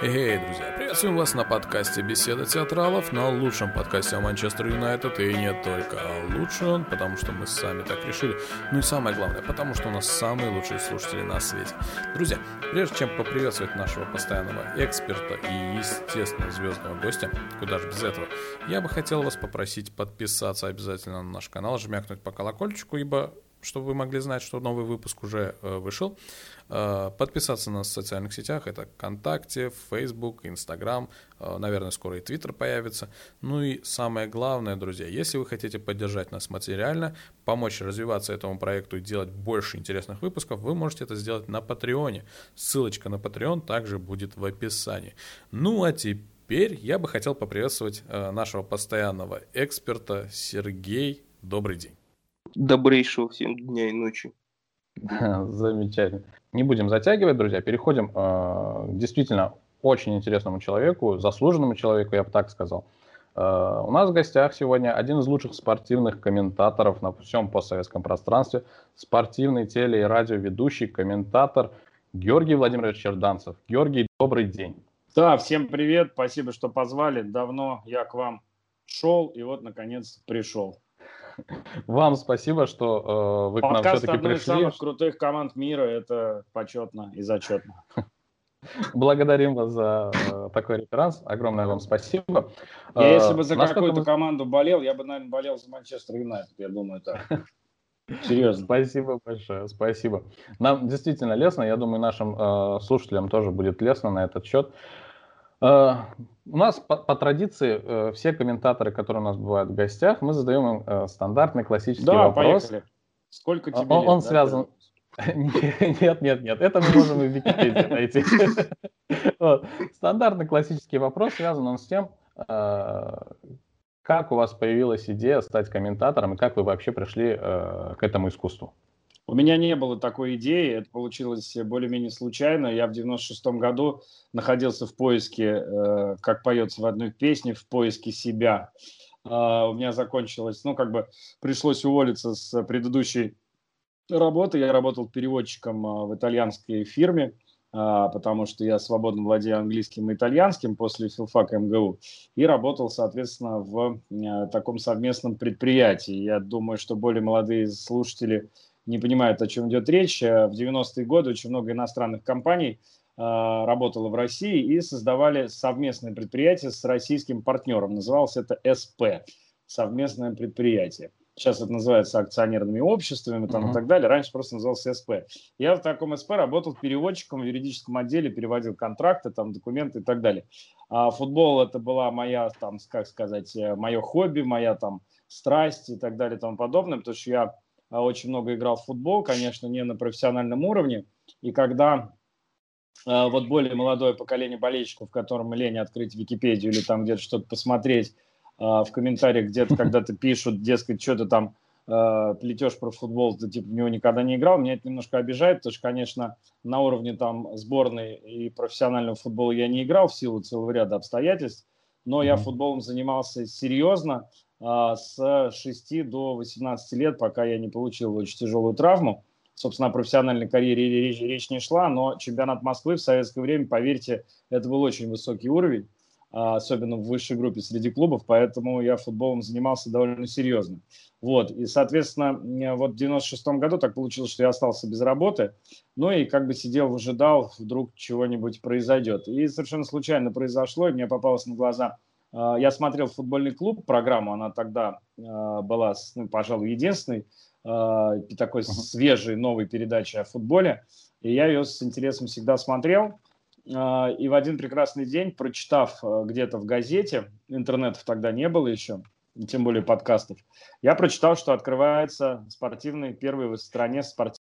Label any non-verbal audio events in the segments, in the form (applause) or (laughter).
Эй, друзья, приветствуем вас на подкасте «Беседа театралов», на лучшем подкасте о Манчестер Юнайтед, и не только. Лучше он, потому что мы сами так решили. Ну и самое главное, потому что у нас самые лучшие слушатели на свете. Друзья, прежде чем поприветствовать нашего постоянного эксперта и, естественно, звездного гостя, куда же без этого, я бы хотел вас попросить подписаться обязательно на наш канал, жмякнуть по колокольчику, ибо чтобы вы могли знать, что новый выпуск уже э, вышел. Э, подписаться на нас в социальных сетях, это ВКонтакте, Facebook, Instagram, э, наверное, скоро и Twitter появится. Ну и самое главное, друзья, если вы хотите поддержать нас материально, помочь развиваться этому проекту и делать больше интересных выпусков, вы можете это сделать на Патреоне. Ссылочка на Patreon также будет в описании. Ну а теперь я бы хотел поприветствовать нашего постоянного эксперта Сергей. Добрый день. Добрейшего всем дня и ночи. (laughs) Замечательно. Не будем затягивать, друзья. Переходим э, к действительно очень интересному человеку, заслуженному человеку, я бы так сказал. Э, у нас в гостях сегодня один из лучших спортивных комментаторов на всем постсоветском пространстве, спортивный теле- и радиоведущий, комментатор Георгий Владимирович Черданцев. Георгий, добрый день. Да, всем привет, спасибо, что позвали. Давно я к вам шел и вот, наконец, пришел. Вам спасибо, что э, вы Подкаст к нам все-таки пришли. одной из самых крутых команд мира, это почетно и зачетно. Благодарим вас за э, такой реферанс. Огромное вам спасибо. Я, если бы за э, какую-то мы... команду болел, я бы, наверное, болел за Манчестер Юнайтед, я думаю так. (laughs) Серьезно. Спасибо большое, спасибо. Нам действительно лестно, я думаю, нашим э, слушателям тоже будет лестно на этот счет. Э, у нас по, по традиции э, все комментаторы, которые у нас бывают в гостях, мы задаем им э, стандартный классический да, вопрос. Поехали. Сколько тебе он, лет? Он да, связан. (laughs) Нет, нет, нет, это мы можем и в Википедии найти. (laughs) Стандартный классический вопрос связан он с тем, как у вас появилась идея стать комментатором и как вы вообще пришли к этому искусству. У меня не было такой идеи, это получилось более-менее случайно. Я в 96-м году находился в поиске, э, как поется в одной песне, в поиске себя. Э, у меня закончилось, ну, как бы пришлось уволиться с предыдущей работы. Я работал переводчиком э, в итальянской фирме, э, потому что я свободно владею английским и итальянским после филфака МГУ, и работал, соответственно, в э, таком совместном предприятии. Я думаю, что более молодые слушатели не понимают, о чем идет речь. Э, в 90-е годы очень много иностранных компаний э, работало в России и создавали совместное предприятие с российским партнером. Называлось это СП, совместное предприятие. Сейчас это называется акционерными обществами там, uh-huh. и так далее. Раньше просто назывался СП. Я в таком СП работал переводчиком в юридическом отделе, переводил контракты, там, документы и так далее. А футбол это была моя, там, как сказать, э, мое хобби, моя там страсть и так далее и тому подобное, потому что я очень много играл в футбол, конечно, не на профессиональном уровне. И когда а, вот более молодое поколение болельщиков, которым лень открыть Википедию или там где-то что-то посмотреть, а, в комментариях где-то когда-то пишут, дескать, что то там плетешь про футбол, ты типа в него никогда не играл, меня это немножко обижает, потому что, конечно, на уровне там сборной и профессионального футбола я не играл в силу целого ряда обстоятельств, но я футболом занимался серьезно, с 6 до 18 лет, пока я не получил очень тяжелую травму. Собственно, о профессиональной карьере речь, речь не шла, но чемпионат Москвы в советское время, поверьте, это был очень высокий уровень, а, особенно в высшей группе среди клубов, поэтому я футболом занимался довольно серьезно. Вот, и, соответственно, вот в 96 году так получилось, что я остался без работы, ну и как бы сидел, выжидал, вдруг чего-нибудь произойдет. И совершенно случайно произошло, и мне попалось на глаза – а, я смотрел футбольный клуб, программу, она тогда а, была, ну, пожалуй, единственной а, такой свежей новой передачей о футболе. И я ее с интересом всегда смотрел. И в один прекрасный день, прочитав где-то в газете, интернетов тогда не было еще, тем более подкастов, я прочитал, что открывается спортивный, первый в стране спортивный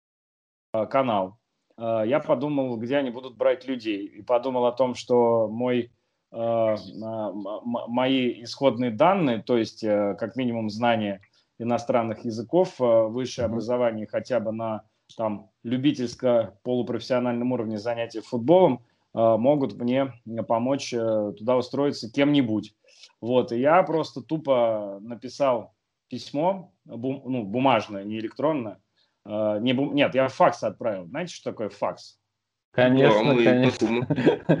канал. Я подумал, где они будут брать людей. И подумал о том, что мой мои исходные данные, то есть э, как минимум знание иностранных языков, э, высшее образование хотя бы на там любительско-полупрофессиональном уровне занятий футболом могут мне помочь туда устроиться кем-нибудь. Вот, и я просто тупо написал письмо, бум, ну, бумажное, не электронное. Не бум... Нет, я факс отправил. Знаете, что такое факс? Конечно, да, мы конечно.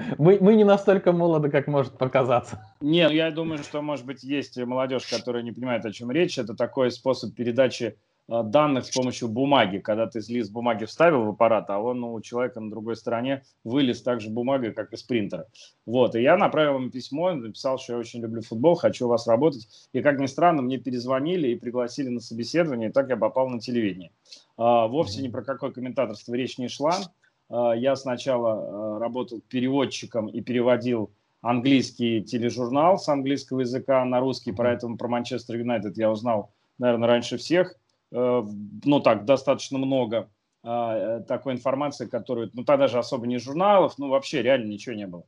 (laughs) мы, мы не настолько молоды, как может показаться. Нет, ну, я думаю, что, может быть, есть молодежь, которая не понимает, о чем речь. Это такой способ передачи Э, данных с помощью бумаги, когда ты лист бумаги вставил в аппарат, а он у человека на другой стороне вылез так же бумагой, как из принтера. Вот, и я направил ему письмо, написал, что я очень люблю футбол, хочу у вас работать. И, как ни странно, мне перезвонили и пригласили на собеседование, и так я попал на телевидение. А, вовсе ни про какое комментаторство речь не шла. А, я сначала а, работал переводчиком и переводил английский тележурнал с английского языка на русский, поэтому про Манчестер Юнайтед я узнал, наверное, раньше всех. Э, ну так, достаточно много э, такой информации, которую, ну тогда же особо не журналов, ну вообще реально ничего не было.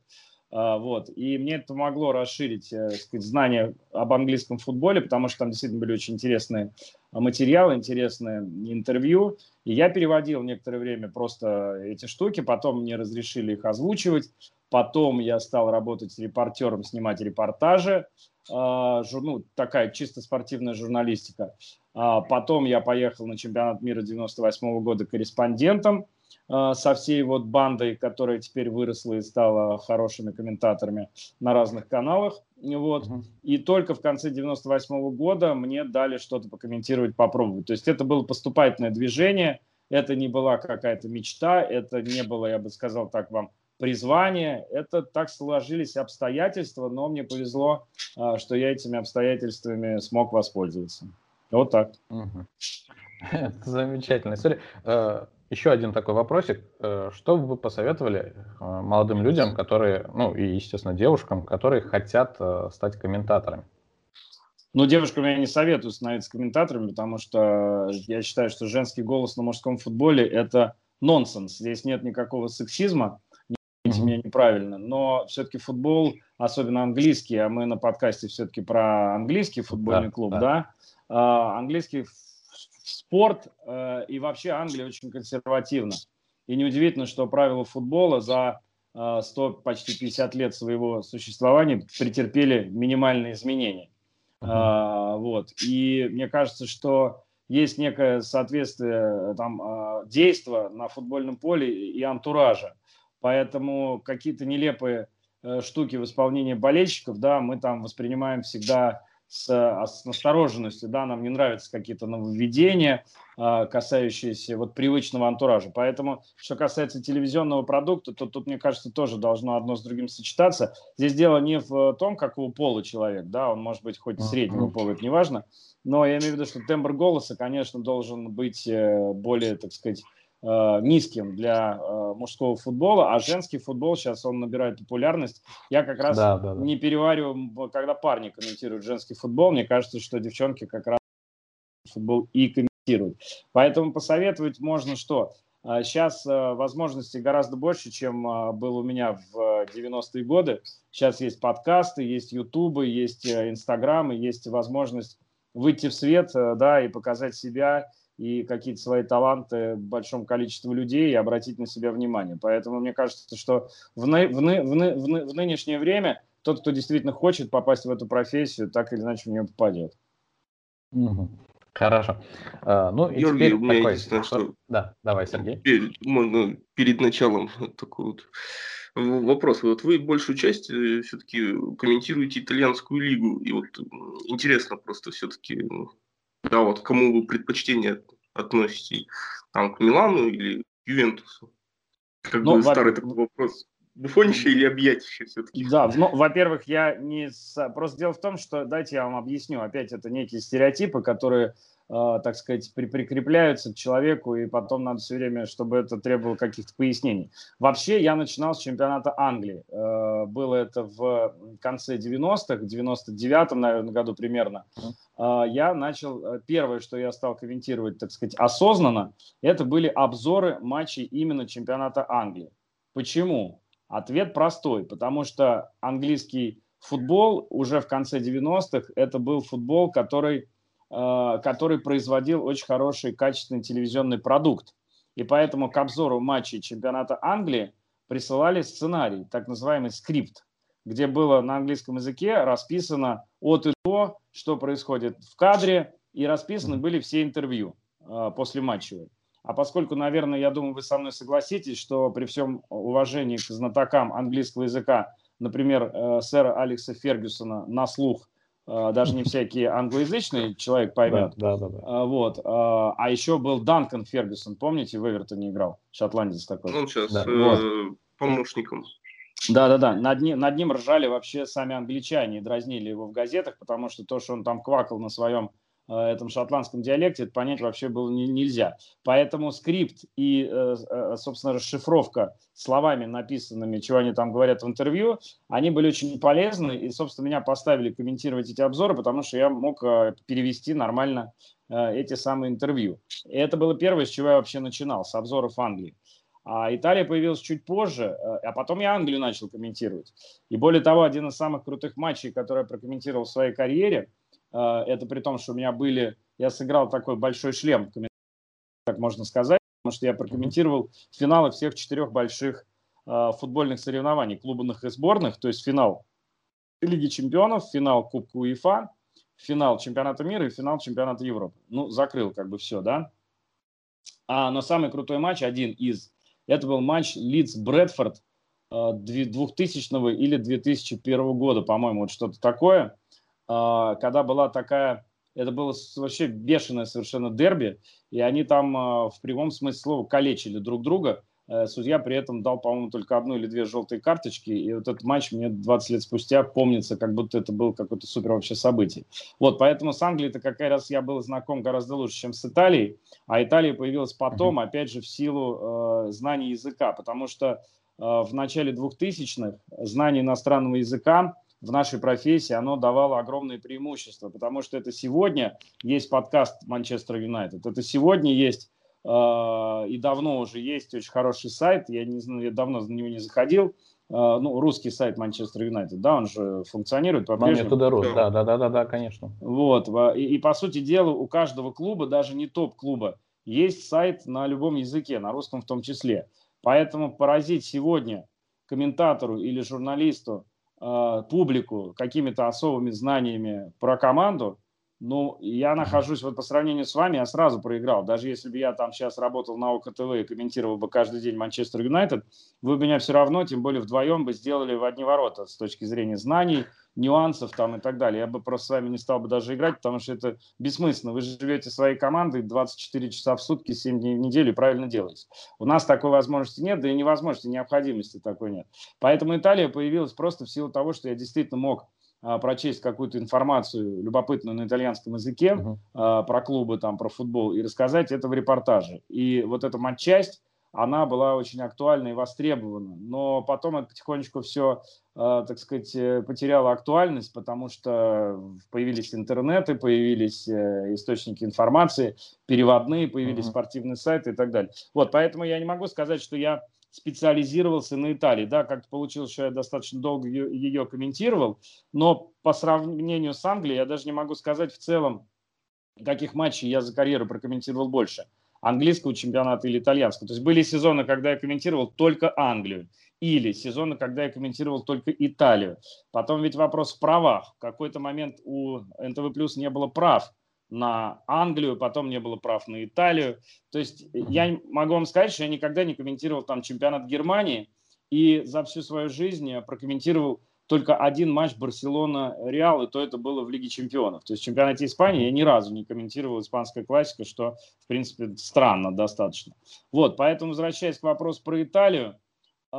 Вот. И мне это помогло расширить э, сказать, знания об английском футболе, потому что там действительно были очень интересные материалы, интересные интервью. И я переводил некоторое время просто эти штуки, потом мне разрешили их озвучивать, потом я стал работать репортером, снимать репортажи, а, ну, такая чисто спортивная журналистика. А потом я поехал на чемпионат мира 98 года корреспондентом а, со всей вот бандой, которая теперь выросла и стала хорошими комментаторами на разных каналах. Вот. Uh-huh. И только в конце 98 года мне дали что-то покомментировать, попробовать. То есть это было поступательное движение, это не была какая-то мечта, это не было, я бы сказал так вам, призвание. Это так сложились обстоятельства, но мне повезло, а, что я этими обстоятельствами смог воспользоваться. Вот так. (laughs) Это замечательная история. Э, еще один такой вопросик. Э, что бы вы посоветовали э, молодым людям, которые, ну и, естественно, девушкам, которые хотят стать комментаторами? Ну, девушкам я не советую становиться комментаторами, потому что я считаю, что женский голос на мужском футболе – это нонсенс. Здесь нет никакого сексизма, не mm-hmm. меня неправильно, но все-таки футбол, особенно английский, а мы на подкасте все-таки про английский футбольный да, клуб, да, да а, английский спорт э, и вообще Англия очень консервативна. И неудивительно, что правила футбола за 100, а, почти 50 лет своего существования претерпели минимальные изменения. Uh-huh. Вот. И мне кажется, что есть некое соответствие там, действа на футбольном поле и антуража. Поэтому какие-то нелепые э, штуки в исполнении болельщиков, да, мы там воспринимаем всегда с, а, с настороженностью, да, нам не нравятся какие-то нововведения, а, касающиеся вот привычного антуража. Поэтому, что касается телевизионного продукта, то тут, мне кажется, тоже должно одно с другим сочетаться. Здесь дело не в том, какого пола человек, да, он может быть хоть среднего пола, это неважно, но я имею в виду, что тембр голоса, конечно, должен быть э, более, так сказать, низким для э, мужского футбола, а женский футбол сейчас он набирает популярность. Я как раз да, да, да. не перевариваю, когда парни комментируют женский футбол, мне кажется, что девчонки как раз футбол и комментируют. Поэтому посоветовать можно что? Сейчас э, возможностей гораздо больше, чем было у меня в 90-е годы. Сейчас есть подкасты, есть ютубы, есть инстаграмы, есть возможность выйти в свет, да, и показать себя, и какие-то свои таланты большому количеству людей и обратить на себя внимание. Поэтому мне кажется, что в, ны, в, ны, в, ны, в, ны, в нынешнее время тот, кто действительно хочет попасть в эту профессию, так или иначе в нее попадет. Хорошо. А, ну, и Георгий, у меня такой... единственное, что... Да, давай, Сергей. Перед, можно перед началом такой вот вопрос. Вот вы большую часть э, все-таки комментируете итальянскую лигу. И вот интересно просто все-таки да, вот кому вы предпочтение относите? Там, к Милану или к Ювентусу? Как ну, бы старый такой вопрос. Буфонище или объятище все-таки? Да, ну, во-первых, я не... Просто дело в том, что, дайте я вам объясню, опять это некие стереотипы, которые так сказать, при, прикрепляются к человеку, и потом надо все время, чтобы это требовало каких-то пояснений. Вообще, я начинал с чемпионата Англии. Э, было это в конце 90-х, в 99-м, наверное, году примерно. Э, я начал, э, первое, что я стал комментировать, так сказать, осознанно, это были обзоры матчей именно чемпионата Англии. Почему? Ответ простой, потому что английский футбол уже в конце 90-х это был футбол, который который производил очень хороший, качественный телевизионный продукт. И поэтому к обзору матчей чемпионата Англии присылали сценарий, так называемый скрипт, где было на английском языке расписано от и до, что происходит в кадре, и расписаны были все интервью э, после матча. А поскольку, наверное, я думаю, вы со мной согласитесь, что при всем уважении к знатокам английского языка, например, э, сэра Алекса Фергюсона на слух, э, даже не всякий англоязычный человек поймет. Да, да, да. Э, вот. Э, а еще был Данкан Фергюсон, помните, в Эвертоне играл, шотландец такой. Он сейчас Да. э, Вот. помощником. Да-да-да, над ним, над ним ржали вообще сами англичане и дразнили его в газетах, потому что то, что он там квакал на своем этом шотландском диалекте, это понять вообще было не- нельзя. Поэтому скрипт и, э, э, собственно, расшифровка словами написанными, чего они там говорят в интервью, они были очень полезны, и, собственно, меня поставили комментировать эти обзоры, потому что я мог э, перевести нормально э, эти самые интервью. И это было первое, с чего я вообще начинал, с обзоров Англии. А Италия появилась чуть позже, э, а потом я Англию начал комментировать. И более того, один из самых крутых матчей, который я прокомментировал в своей карьере, э, это при том, что у меня были... Я сыграл такой большой шлем, так можно сказать, потому что я прокомментировал финалы всех четырех больших э, футбольных соревнований, клубных и сборных, то есть финал Лиги чемпионов, финал Кубка УЕФА, финал чемпионата мира и финал чемпионата Европы. Ну, закрыл как бы все, да? А, но самый крутой матч, один из, это был матч Лидс-Брэдфорд э, 2000 или 2001 года, по-моему, вот что-то такое, э, когда была такая, это было вообще бешеное совершенно дерби, и они там э, в прямом смысле слова калечили друг друга. Э, Судья при этом дал, по-моему, только одну или две желтые карточки, и вот этот матч мне 20 лет спустя помнится, как будто это было какое-то супер вообще событие. Вот, поэтому с Англией-то как раз я был знаком гораздо лучше, чем с Италией, а Италия появилась потом, опять же, в силу э, знаний языка, потому что э, в начале 2000-х знание иностранного языка в нашей профессии, оно давало огромные преимущества, потому что это сегодня есть подкаст Манчестер Юнайтед, это сегодня есть э, и давно уже есть очень хороший сайт, я не знаю, я давно на него не заходил, э, ну, русский сайт Манчестер Юнайтед, да, он же функционирует по-прежнему. Монету Рус, Да. да, да, да, да, да, конечно. Вот, во- и, и, по сути дела у каждого клуба, даже не топ-клуба, есть сайт на любом языке, на русском в том числе. Поэтому поразить сегодня комментатору или журналисту э, публику какими-то особыми знаниями про команду, ну, я нахожусь вот по сравнению с вами, я сразу проиграл. Даже если бы я там сейчас работал на ОКТВ и комментировал бы каждый день Манчестер Юнайтед, вы бы меня все равно, тем более вдвоем бы сделали в одни ворота с точки зрения знаний, нюансов там и так далее. Я бы просто с вами не стал бы даже играть, потому что это бессмысленно. Вы живете своей командой 24 часа в сутки, 7 дней в неделю и правильно делаете. У нас такой возможности нет, да и невозможности, необходимости такой нет. Поэтому Италия появилась просто в силу того, что я действительно мог а, прочесть какую-то информацию любопытную на итальянском языке Мгм. а, про клубы, там, про футбол и рассказать это в репортаже. И вот эта матчасть, она была очень актуальна и востребована. Но потом это потихонечку все, так сказать, э, потеряло актуальность, потому что появились интернеты, появились э, источники информации, переводные, появились Мгм. спортивные сайты и так далее. Вот, поэтому я не могу сказать, что я специализировался на Италии. Да, как-то получилось, что я достаточно долго ее, ее комментировал, но по сравнению с Англией я даже не могу сказать в целом, каких матчей я за карьеру прокомментировал больше. Английского чемпионата или итальянского. То есть были сезоны, когда я комментировал только Англию. Или сезоны, когда я комментировал только Италию. Потом ведь вопрос в правах. В какой-то момент у НТВ Плюс не было прав на Англию, потом не было прав на Италию. То есть я могу вам сказать, что я никогда не комментировал там чемпионат Германии, и за всю свою жизнь я прокомментировал только один матч Барселона-Реал, и то это было в Лиге чемпионов. То есть в чемпионате Испании я ни разу не комментировал испанская классика, что, в принципе, странно достаточно. Вот, поэтому, возвращаясь к вопросу про Италию, э,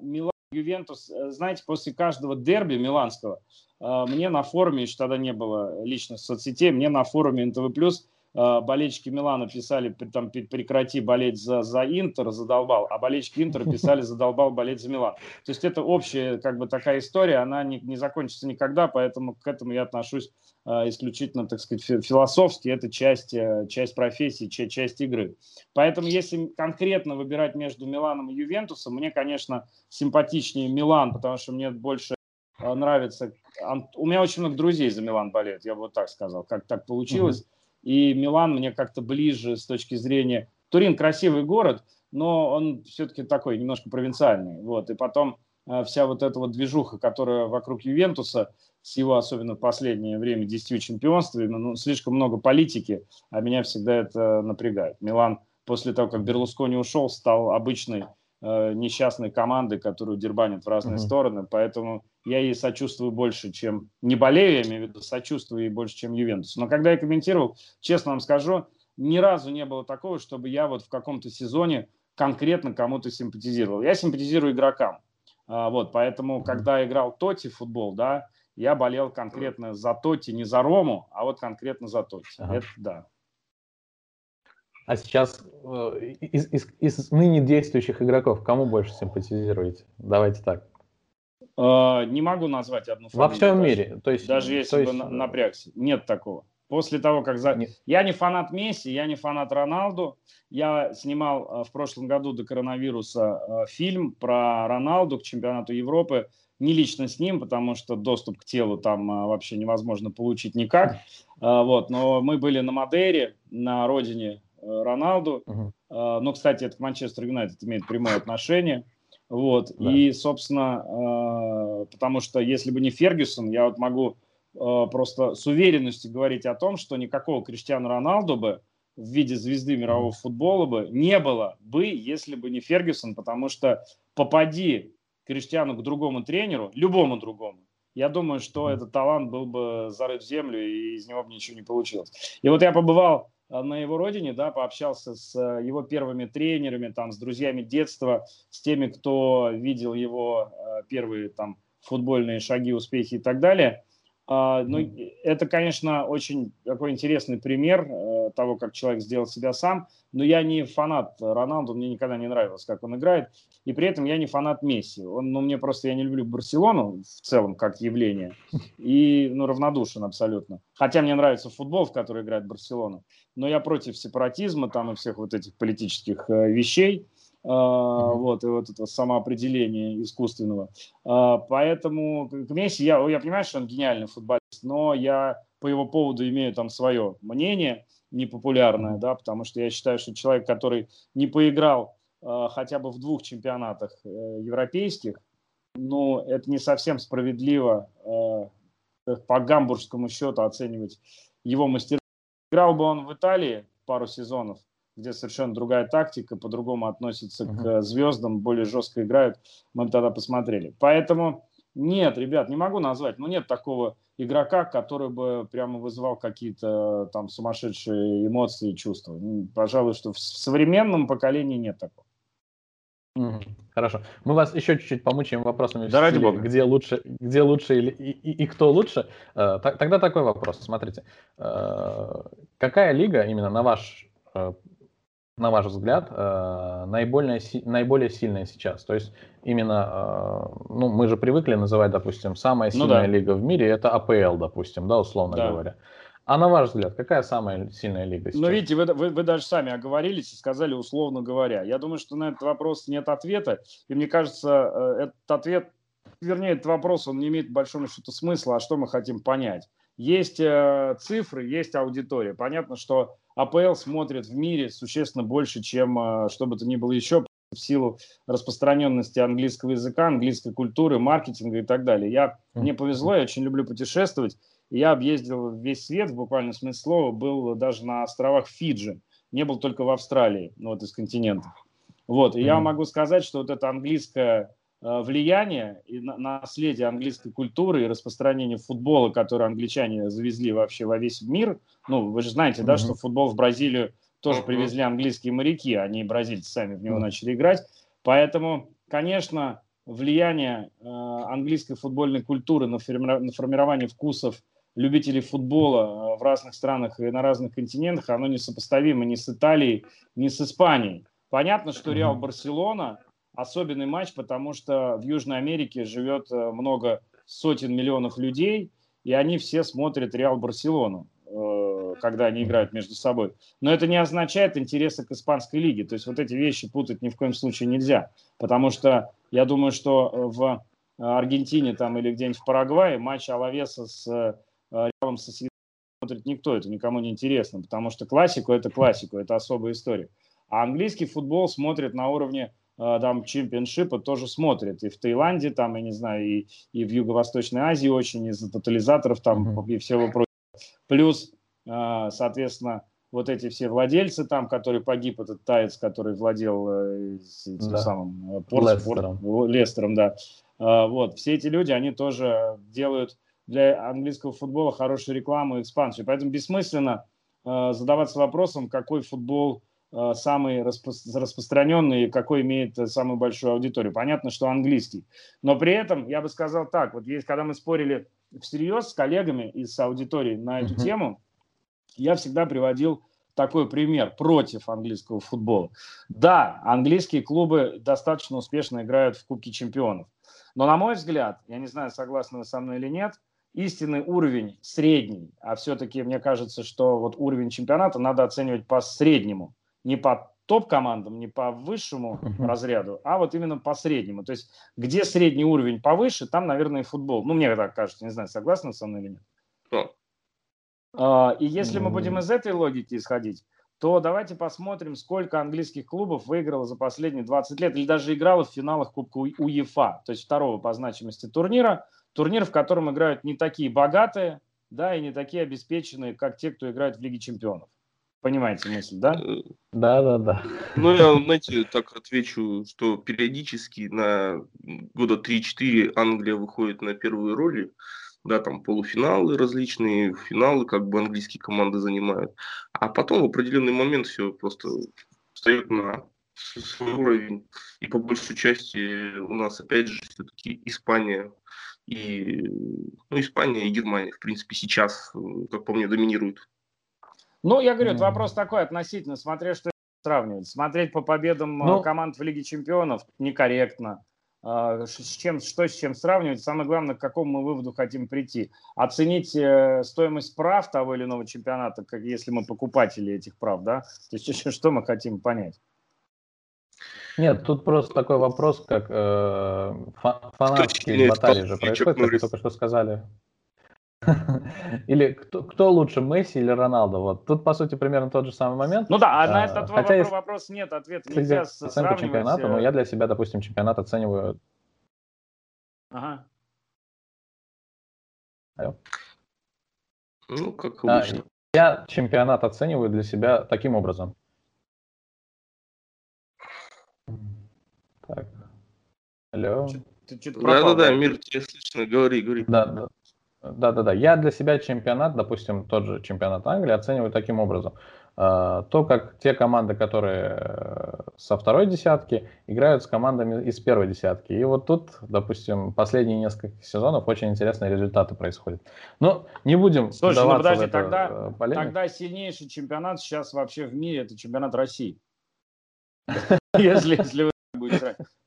Милан, Ювентус, э, знаете, после каждого дерби миланского э, мне на форуме, еще тогда не было личных соцсетей, мне на форуме НТВ+, э, болельщики Милана писали, там, «Пе- прекрати болеть за, за Интер, задолбал, а болельщики Интера писали, (laughs) задолбал болеть за Милан. То есть это общая как бы такая история, она не, не закончится никогда, поэтому к этому я отношусь э, исключительно, так сказать, фи- философски, это часть, э, часть профессии, ча- часть игры. Поэтому если конкретно выбирать между Миланом и Ювентусом, мне, конечно, симпатичнее Милан, потому что мне больше э, нравится... У меня очень много друзей за Милан болеют, я бы вот так сказал, как так получилось. И Милан мне как-то ближе с точки зрения... Турин красивый город, но он все-таки такой немножко провинциальный. Вот. И потом э, вся вот эта вот движуха, которая вокруг Ювентуса, с его особенно в последнее время 10 чемпионствами, ну, слишком много политики, а меня всегда это напрягает. Милан после того, как Берлускони ушел, стал обычной э, несчастной командой, которую дербанит в разные mm-hmm. стороны. Поэтому я ей сочувствую больше, чем... Не болею, я имею в виду, сочувствую ей больше, чем Ювентус. Но когда я комментировал, честно вам скажу, ни разу не было такого, чтобы я вот в каком-то сезоне конкретно кому-то симпатизировал. Я симпатизирую игрокам. А, вот, поэтому, когда играл Тоти в футбол, да, я болел конкретно за Тоти, не за Рому, а вот конкретно за Тоти. Ага. Это да. А сейчас э, из, из, из ныне действующих игроков кому больше симпатизируете? Давайте так. Э, не могу назвать одну фамилию. Во всем даже, мире. То есть, даже если то есть... бы напрягся. Нет такого. После того, как... За... Я не фанат Месси, я не фанат Роналду. Я снимал э, в прошлом году до коронавируса э, фильм про Роналду к чемпионату Европы. Не лично с ним, потому что доступ к телу там э, вообще невозможно получить никак. (laughs) Вот. Но мы были на Мадейре, на родине Роналду. Uh-huh. Но, кстати, это к Манчестер Юнайтед имеет прямое отношение. Вот. Да. И, собственно, потому что если бы не Фергюсон, я вот могу Э, просто с уверенностью говорить о том, что никакого Криштиану Роналду бы в виде звезды мирового футбола бы не было бы, если бы не Фергюсон, потому что попади Криштиану к другому тренеру, любому другому, я думаю, что этот талант был бы зарыт в землю, и из него бы ничего не получилось. И вот я побывал э, на его родине, да, пообщался с э, его первыми тренерами, там, с друзьями детства, с теми, кто видел его первые там футбольные шаги, успехи и так далее – ну, это, конечно, очень такой интересный пример э, того, как человек сделал себя сам. Но я не фанат Роналду, мне никогда не нравилось, как он играет. И при этом я не фанат Месси. Он, ну, мне просто, я не люблю Барселону в целом как явление. И, ну, равнодушен абсолютно. Хотя мне нравится футбол, в который играет Барселона. Но я против сепаратизма там и всех вот этих политических э, вещей. Uh, вот, и вот это самоопределение искусственного. Uh, поэтому к Месси, я, я понимаю, что он гениальный футболист, но я по его поводу имею там свое мнение непопулярное, да, потому что я считаю, что человек, который не поиграл uh, хотя бы в двух чемпионатах э, европейских, ну, это не совсем справедливо по гамбургскому счету оценивать его мастерство. Играл бы он в Италии пару сезонов, где совершенно другая тактика, по-другому относятся uh-huh. к звездам, более жестко играют, мы бы тогда посмотрели. Поэтому нет, ребят, не могу назвать, но нет такого игрока, который бы прямо вызывал какие-то там сумасшедшие эмоции и чувства. Пожалуй, что в современном поколении нет такого. Хорошо. Мы вас еще чуть-чуть помучаем вопросами. Да ради бога. Где лучше, где лучше или, и, и, и кто лучше. Э, тогда такой вопрос. Смотрите. Э, какая лига именно на ваш э, на ваш взгляд, э, наиболее, наиболее сильная сейчас? То есть именно, э, ну, мы же привыкли называть, допустим, самая ну сильная ну, да. лига в мире, это АПЛ, допустим, да, условно да. говоря. А на ваш взгляд, какая самая сильная лига сейчас? Ну, видите, вы, вы, вы даже сами оговорились и сказали условно говоря. Я думаю, что на этот вопрос нет ответа. И мне кажется, э, этот ответ, вернее, этот вопрос, он не имеет большого счету смысла, а что мы хотим понять. Есть э, цифры, есть аудитория. Понятно, что АПЛ смотрит в мире существенно больше, чем э, что бы то ни было еще в силу распространенности английского языка, английской культуры, маркетинга и так далее. Я, мне повезло, я очень люблю путешествовать. Я объездил весь свет, в буквальном смысле слова, был даже на островах Фиджи. Не был только в Австралии, ну, вот из континентов. Вот, и mm-hmm. я могу сказать, что вот это английское Э, влияние и наследие английской культуры и распространение футбола, которое англичане завезли вообще во весь мир. Ну, вы же знаете, mm-hmm. да, что футбол в Бразилию тоже mm-hmm. привезли английские моряки, они бразильцы сами в него mm-hmm. начали играть. Поэтому, конечно, влияние э, английской футбольной культуры на, форми- на формирование вкусов любителей футбола э, в разных странах и на разных континентах, оно несопоставимо ни с Италией, ни с Испанией. Понятно, что Реал Барселона особенный матч, потому что в Южной Америке живет э, много сотен миллионов людей, и они все смотрят Реал Барселону, э, когда они играют между собой. Но это не означает интереса к испанской лиге. То есть вот эти вещи путать ни в коем случае нельзя. Потому что я думаю, что в Аргентине там, или где-нибудь в Парагвае матч Алавеса с э, Реалом смотрит никто, это никому не интересно, потому что классику – это классику, это особая история. А английский футбол смотрит на уровне там чемпионшипа тоже смотрят. И в Таиланде, там, я не знаю, и, и в Юго-Восточной Азии очень из-за тотализаторов там mm-hmm. и всего прочего. Плюс, а, соответственно, вот эти все владельцы там, который погиб, этот Таец, который владел э, да. самым э, Порт, Лестером. Порт, Лестером, да. Э, вот, все эти люди, они тоже делают для английского футбола хорошую рекламу и экспансию. Поэтому бессмысленно э, задаваться вопросом, какой футбол самый распро- распространенный какой имеет э, самую большую аудиторию. Понятно, что английский. Но при этом я бы сказал так, вот есть, когда мы спорили всерьез с коллегами из аудитории на эту uh-huh. тему, я всегда приводил такой пример против английского футбола. Да, английские клубы достаточно успешно играют в Кубке чемпионов. Но, на мой взгляд, я не знаю, согласны вы со мной или нет, истинный уровень средний, а все-таки мне кажется, что вот уровень чемпионата надо оценивать по среднему, не по топ-командам, не по высшему uh-huh. разряду, а вот именно по среднему. То есть где средний уровень повыше, там, наверное, и футбол. Ну, мне так кажется, не знаю, согласны со мной или нет. Uh-huh. Uh, и если мы будем из этой логики исходить, то давайте посмотрим, сколько английских клубов выиграло за последние 20 лет или даже играло в финалах Кубка УЕФА, то есть второго по значимости турнира, турнир, в котором играют не такие богатые, да, и не такие обеспеченные, как те, кто играет в Лиге Чемпионов. Понимаете мысль, да? Да, да, да. Ну, я, знаете, так отвечу, что периодически на года 3-4 Англия выходит на первые роли, да, там полуфиналы различные, финалы как бы английские команды занимают. А потом в определенный момент все просто встает на свой уровень. И по большей части у нас опять же все-таки Испания и ну, Испания и Германия, в принципе, сейчас, как по мне, доминируют. Ну, я говорю, mm. это вопрос такой относительно, смотря что сравнивать. Смотреть по победам ну, команд в Лиге Чемпионов некорректно. А, с чем, что с чем сравнивать. Самое главное, к какому мы выводу хотим прийти. Оценить э, стоимость прав того или иного чемпионата, как если мы покупатели этих прав, да? То есть (laughs) что мы хотим понять? Нет, тут просто такой вопрос, как э, фанатские баталии же происходят, как вы только что сказали. (laughs) Или кто, кто лучше, Месси или Роналдо? Вот тут, по сути, примерно тот же самый момент. Ну да, а на этот Хотя вопрос, вопрос нет, ответа нельзя сравнивать. чемпионата, но я для себя, допустим, чемпионат оцениваю... Ага. Алло. Ну, как обычно. А, я чемпионат оцениваю для себя таким образом. Так. Алло. Да-да-да, Мир, тебя слышно, говори, говори. Да, да. Да-да-да. Я для себя чемпионат, допустим, тот же чемпионат Англии, оцениваю таким образом. А, то, как те команды, которые э, со второй десятки, играют с командами из первой десятки. И вот тут, допустим, последние несколько сезонов очень интересные результаты происходят. Но не будем Слушай, ну подожди, тогда, э, тогда сильнейший чемпионат сейчас вообще в мире – это чемпионат России. (laughs) Если, если.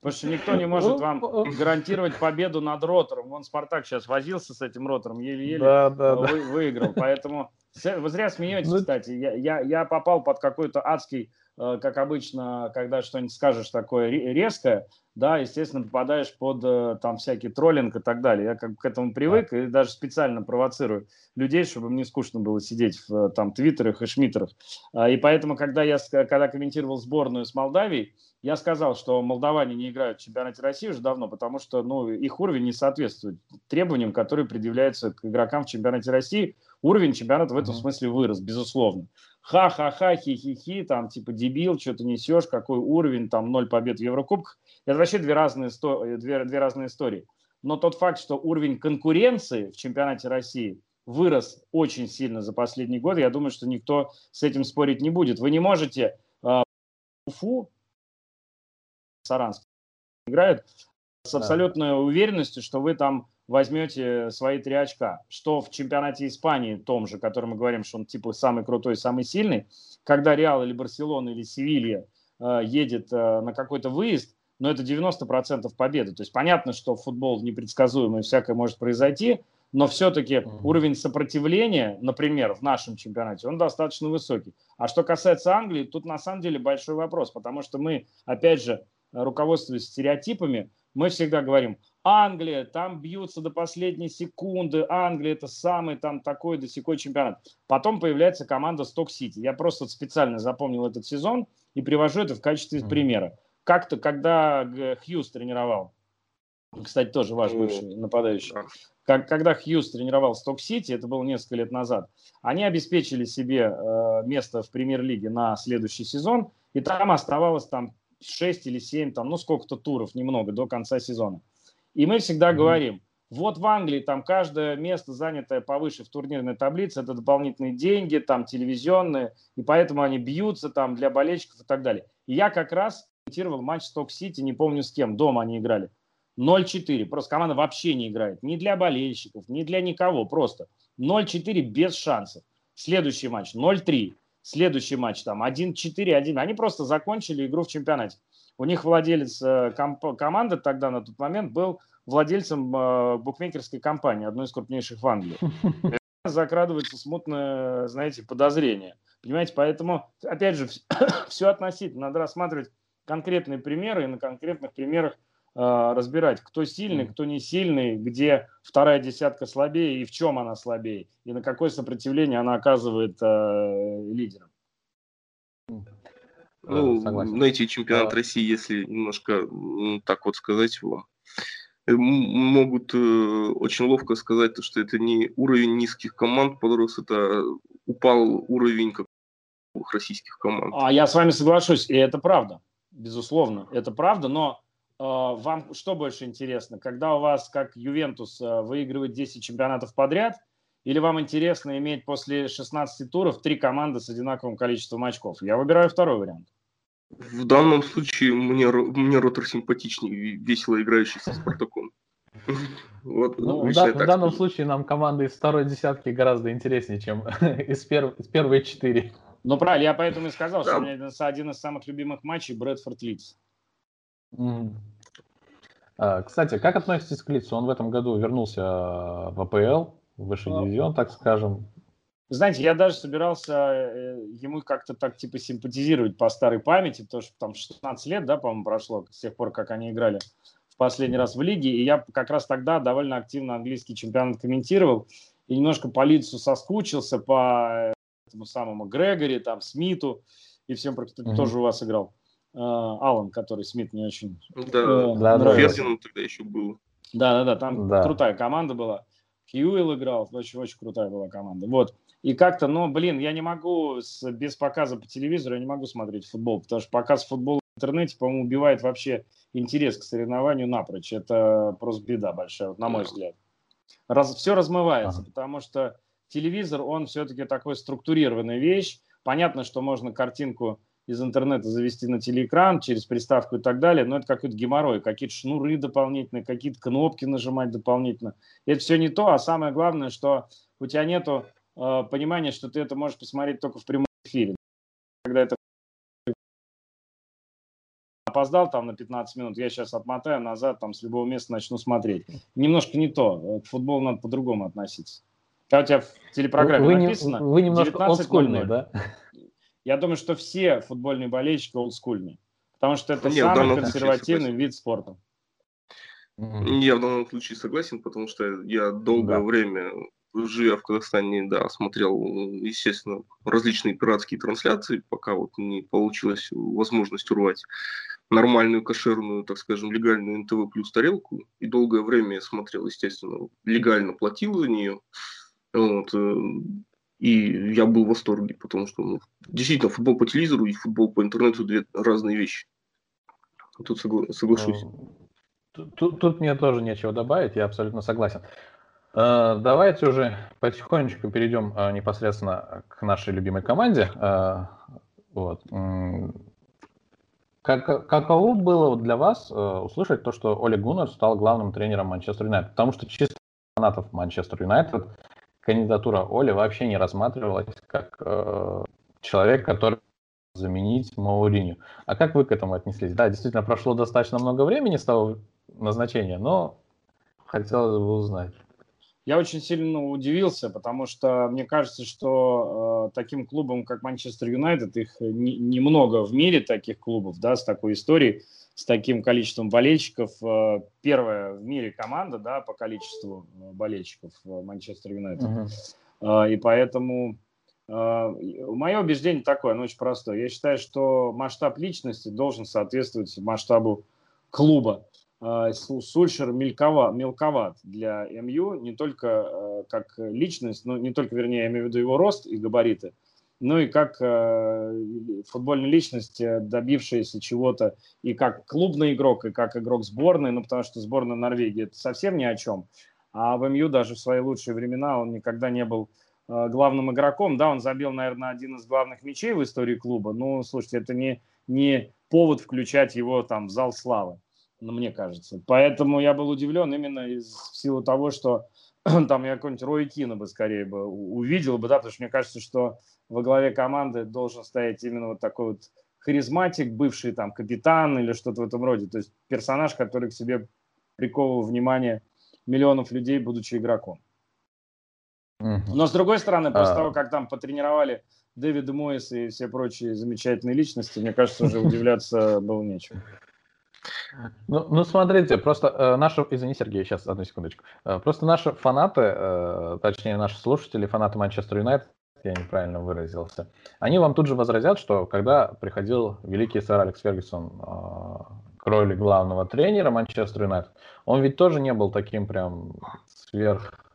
Потому что никто не может вам гарантировать победу над ротором. Вон Спартак сейчас возился с этим ротором, еле-еле да, да, вы, да. выиграл. Поэтому вы зря смеетесь, ну, кстати. Я, я, я попал под какой-то адский, э, как обычно, когда что-нибудь скажешь такое резкое, да, естественно, попадаешь под э, там всякий троллинг и так далее. Я как к этому привык и даже специально провоцирую людей, чтобы мне скучно было сидеть в там твиттерах и шмиттерах. А, и поэтому, когда я когда комментировал сборную с Молдавией, я сказал, что молдаване не играют в чемпионате России уже давно, потому что ну, их уровень не соответствует требованиям, которые предъявляются к игрокам в чемпионате России. Уровень чемпионата в этом смысле вырос, безусловно. Ха-ха-ха, хи-хи-хи, там типа дебил, что ты несешь, какой уровень, там ноль побед в Еврокубках. Это вообще две разные, две, две разные истории. Но тот факт, что уровень конкуренции в чемпионате России вырос очень сильно за последний год, я думаю, что никто с этим спорить не будет. Вы не можете э, Уфу Саранск играет с абсолютной да. уверенностью, что вы там возьмете свои три очка. Что в чемпионате Испании, том же, который мы говорим, что он типа самый крутой, самый сильный, когда Реал или Барселона или Севилья э, едет э, на какой-то выезд, но это 90% победы. То есть понятно, что футбол непредсказуемый, всякое может произойти, но все-таки mm-hmm. уровень сопротивления, например, в нашем чемпионате, он достаточно высокий. А что касается Англии, тут на самом деле большой вопрос, потому что мы, опять же, руководствуясь стереотипами, мы всегда говорим, Англия, там бьются до последней секунды, Англия это самый там такой до сякой чемпионат. Потом появляется команда Сток-Сити. Я просто специально запомнил этот сезон и привожу это в качестве mm-hmm. примера. Как-то, когда Хьюз тренировал Кстати, тоже ваш бывший нападающий. Как, когда Хьюз тренировал Сток-Сити, это было несколько лет назад, они обеспечили себе э, место в премьер-лиге на следующий сезон, и там оставалось там 6 или 7, там, ну сколько-то туров, немного, до конца сезона. И мы всегда mm-hmm. говорим, вот в Англии там каждое место, занятое повыше в турнирной таблице, это дополнительные деньги, там телевизионные, и поэтому они бьются там для болельщиков и так далее. И я как раз комментировал матч Сток-Сити, не помню с кем, дома они играли. 0-4. Просто команда вообще не играет. Ни для болельщиков, ни для никого. Просто 0-4 без шансов. Следующий матч 0-3. Следующий матч там 1-4-1. Они просто закончили игру в чемпионате. У них владелец э, комп- команды тогда на тот момент был владельцем э, букмекерской компании, одной из крупнейших в Англии. (laughs) Закрадывается смутное, знаете, подозрение. Понимаете, поэтому, опять же, все (coughs) относительно. Надо рассматривать конкретные примеры и на конкретных примерах разбирать, кто сильный, кто не сильный, где вторая десятка слабее и в чем она слабее, и на какое сопротивление она оказывает э, лидерам. Ну, Согласен. знаете, чемпионат а... России, если немножко так вот сказать его, могут э, очень ловко сказать, что это не уровень низких команд подрос, это упал уровень как российских команд. А я с вами соглашусь, и это правда, безусловно, это правда, но а, вам что больше интересно, когда у вас, как Ювентус, а, выигрывает 10 чемпионатов подряд, или вам интересно иметь после 16 туров три команды с одинаковым количеством очков? Я выбираю второй вариант. В данном случае мне, мне Ротор симпатичнее, весело играющий со Спартаком. Вот, ну, в, да, в данном случае нам команды из второй десятки гораздо интереснее, чем (laughs) из, перв, из первой четыре. Ну, правильно, я поэтому и сказал, да. что у меня один из самых любимых матчей Брэдфорд Лидс. А, кстати, как относитесь к Лицу? Он в этом году вернулся в АПЛ, в высший а. дивизион, так скажем. Знаете, я даже собирался э, ему как-то так типа симпатизировать по старой памяти, потому что там 16 лет, да, по-моему, прошло с тех пор, как они играли в последний раз в лиге, и я как раз тогда довольно активно английский чемпионат комментировал, и немножко по лицу соскучился, по этому самому Грегори, там, Смиту, и всем, кто mm-hmm. тоже у вас играл. Э, Алан, который Смит не очень да, э, да. Фердинанд тогда еще был. Да, да, да, там да. крутая команда была. Хьюэлл играл, очень, очень крутая была команда. Вот. И как-то, ну, блин, я не могу с, без показа по телевизору, я не могу смотреть футбол, потому что показ футбола в интернете, по-моему, убивает вообще интерес к соревнованию напрочь. Это просто беда большая, вот, на мой взгляд. Раз, все размывается, ага. потому что телевизор, он все-таки такой структурированная вещь. Понятно, что можно картинку из интернета завести на телеэкран через приставку и так далее, но это какой-то геморрой, какие-то шнуры дополнительные, какие-то кнопки нажимать дополнительно. Это все не то, а самое главное, что у тебя нету э, понимания, что ты это можешь посмотреть только в прямом эфире. Когда это опоздал там на 15 минут, я сейчас отмотаю назад, там с любого места начну смотреть. Немножко не то. К футболу надо по-другому относиться. Когда у тебя в телепрограмме вы написано... Вы немножко олдскульный, да? Я думаю, что все футбольные болельщики олдскульные, потому что это Нет, самый консервативный вид спорта. Я в данном случае согласен, потому что я долгое да. время, живя в Казахстане, да, смотрел, естественно, различные пиратские трансляции, пока вот не получилась возможность урвать нормальную, кошерную, так скажем, легальную НТВ плюс тарелку. И долгое время я смотрел, естественно, легально платил за нее. Вот. Э, и я был в восторге, потому что ну, действительно футбол по телевизору и футбол по интернету две разные вещи. Тут согла- соглашусь. Э, тут, тут мне тоже нечего добавить, я абсолютно согласен. Э, давайте уже потихонечку перейдем э, непосредственно к нашей любимой команде. Вот. Как, каково было для вас услышать то, что Оли Гуннер стал главным тренером Манчестер Юнайтед? Потому что чисто фанатов Манчестер Юнайтед кандидатура Оли вообще не рассматривалась как э, человек, который заменить Мауриню. А как вы к этому отнеслись? Да, действительно, прошло достаточно много времени с того назначения, но хотелось бы узнать. Я очень сильно удивился, потому что мне кажется, что э, таким клубом, как Манчестер Юнайтед, их немного не в мире таких клубов, да, с такой историей с таким количеством болельщиков. Э, первая в мире команда, да, по количеству э, болельщиков Манчестер Юнайтед. Uh-huh. И поэтому мое убеждение такое, оно очень простое. Я считаю, что масштаб личности должен соответствовать масштабу клуба. э, Сульшер мелковат, мелковат для МЮ, не только э, как личность, но не только, вернее, я имею в виду его рост и габариты, но и как э, футбольная личность, добившаяся чего-то, и как клубный игрок, и как игрок сборной, ну, потому что сборная Норвегии это совсем ни о чем. А в МЮ даже в свои лучшие времена он никогда не был э, главным игроком. Да, он забил, наверное, один из главных мячей в истории клуба. Ну, слушайте, это не, не повод включать его там в зал славы, ну, мне кажется. Поэтому я был удивлен именно из силу того, что (clears throat) там я какой-нибудь Рой Кина бы скорее бы увидел бы, да, потому что мне кажется, что во главе команды должен стоять именно вот такой вот харизматик, бывший там капитан или что-то в этом роде. То есть персонаж, который к себе приковывал внимание миллионов людей, будучи игроком. Но с другой стороны, после а... того, как там потренировали Дэвида Мойса и все прочие замечательные личности, мне кажется, уже удивляться было нечего. Ну, ну, смотрите, просто э, наши, извини, Сергей, сейчас одну секундочку. Э, просто наши фанаты, э, точнее наши слушатели, фанаты Манчестер Юнайтед, я неправильно выразился, они вам тут же возразят, что когда приходил великий сэр Алекс Фергюсон э, к роли главного тренера Манчестер Юнайтед, он ведь тоже не был таким прям сверх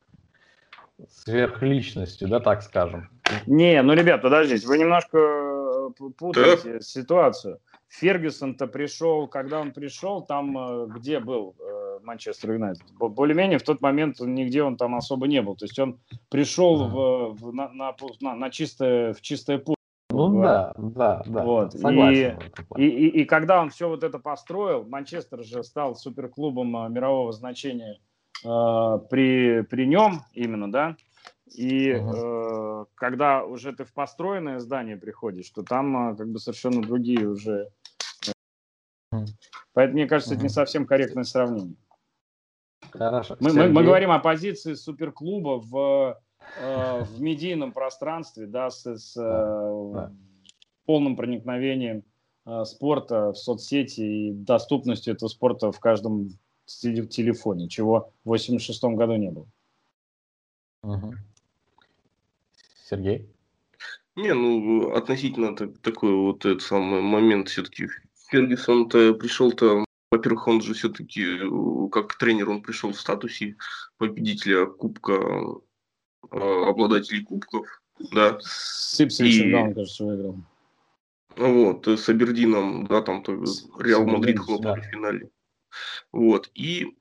сверхличностью, да, так скажем. Не, ну, ребят, подождите, вы немножко э, путаете да. ситуацию. Фергюсон-то пришел, когда он пришел, там э, где был э, Манчестер Юнайтед? Более-менее в тот момент нигде он там особо не был. То есть он пришел в, в, на, на, на, на чистое, в чистое поле. Ну да, да, да. Вот. Согласен. И, и, и, и когда он все вот это построил, Манчестер же стал суперклубом а, мирового значения э, при, при нем именно, да. И угу. э, когда уже ты в построенное здание приходишь, то там э, как бы совершенно другие уже. Поэтому мне кажется, угу. это не совсем корректное сравнение. Хорошо. Мы, мы, мы говорим о позиции суперклуба в Э, в медийном пространстве, да, с, с э, да. полным проникновением э, спорта в соцсети и доступностью этого спорта в каждом телефоне, чего в 86 году не было. Угу. Сергей? Не, ну, относительно так, такой вот этот самый момент все-таки Фергюсон-то пришел-то, во-первых, он же все-таки как тренер, он пришел в статусе победителя Кубка Э, обладателей кубков, да. С Ипсвичем, да, он, кажется, выиграл. Вот, с Абердином, да, там то Реал Мадрид хлопали да. в финале. Вот, и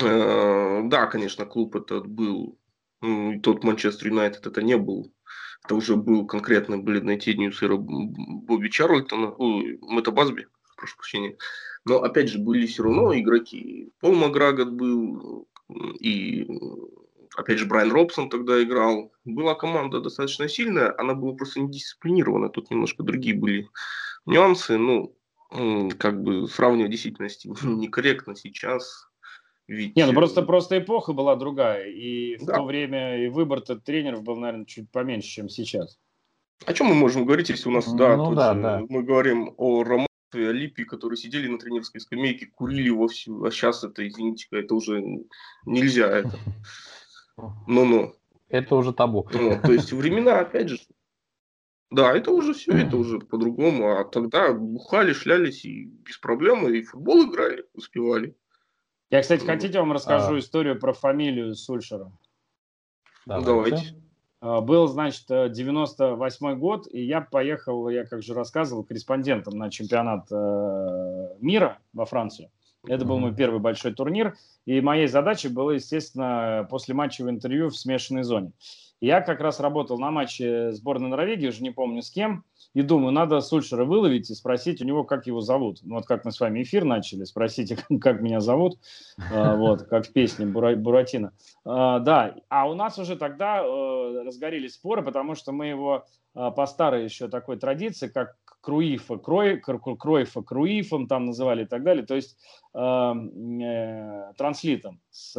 э, да, конечно, клуб этот был, ну, тот Манчестер Юнайтед это не был, это уже был конкретно бледной тенью сэра Бобби Чарльтона, ой, Мэтта Базби, прошу прощения. Но, опять же, были все равно игроки. Пол Макграт был, и опять же, Брайан Робсон тогда играл. Была команда достаточно сильная, она была просто недисциплинирована. Тут немножко другие были нюансы. Ну, как бы сравнивать действительности (laughs) некорректно сейчас. Ведь... Не, ну просто, просто эпоха была другая. И в да. то время и выбор-то тренеров был, наверное, чуть поменьше, чем сейчас. О чем мы можем говорить, если у нас, да, ну, да, да, мы говорим о Романове, о Липе, которые сидели на тренерской скамейке, курили вовсю, а сейчас это, извините, это уже нельзя. Это. (laughs) Ну-ну. Это уже табу. Ну, то есть времена, опять же, да, это уже все, это уже по-другому. А тогда бухали, шлялись и без проблем, и футбол играли, успевали. Я, кстати, хотите, вам расскажу а... историю про фамилию Сульшера? Давайте. Давайте. А, был, значит, 98 год, и я поехал, я как же рассказывал, корреспондентом на чемпионат э, мира во Францию. Это был мой первый большой турнир. И моей задачей было, естественно, после матча в интервью в смешанной зоне. Я как раз работал на матче сборной Норвегии, уже не помню с кем, и думаю, надо Сульшера выловить и спросить у него, как его зовут. Ну, вот как мы с вами эфир начали, спросите, (laughs) как меня зовут, а, вот, как в песне Буратино. А, да, а у нас уже тогда э, разгорелись споры, потому что мы его а, по старой еще такой традиции, как Круифа, Крой, Кройфа Круифом там называли и так далее, то есть э, транслитом с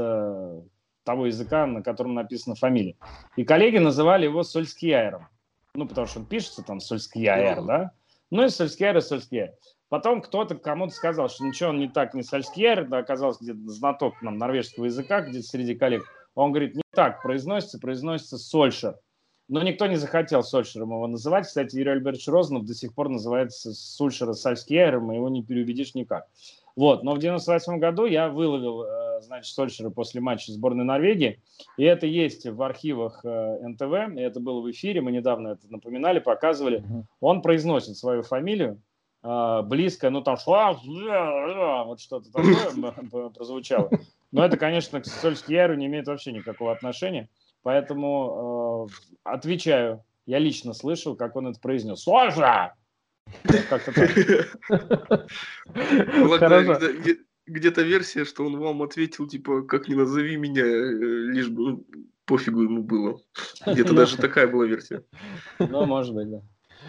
того языка, на котором написана фамилия. И коллеги называли его Сольскияером. Ну, потому что он пишется там Сольскияер, да? Ну и Сольскияер и Сольскияер. Потом кто-то кому-то сказал, что ничего он не так, не Сольскияер, да, оказался где-то знаток нам норвежского языка, где-то среди коллег. Он говорит, не так произносится, произносится Сольшер. Но никто не захотел Сольшером его называть. Кстати, Юрий Альбертович Розанов до сих пор называется Сульшера Сальскиером, и его не переубедишь никак. Вот, но в 98 году я выловил, э, значит, Сольшера после матча сборной Норвегии, и это есть в архивах э, НТВ, и это было в эфире, мы недавно это напоминали, показывали. Он произносит свою фамилию, э, близко, ну там вот что-то такое (laughs) прозвучало. Но это, конечно, к Сольски Яру не имеет вообще никакого отношения, поэтому отвечаю, я лично слышал, как он это произнес. Сольша! Как-то (laughs) Где-то версия, что он вам ответил, типа, как не назови меня, э, лишь бы ну, пофигу ему было. (laughs) Где-то даже такая была версия. Ну, может быть, да.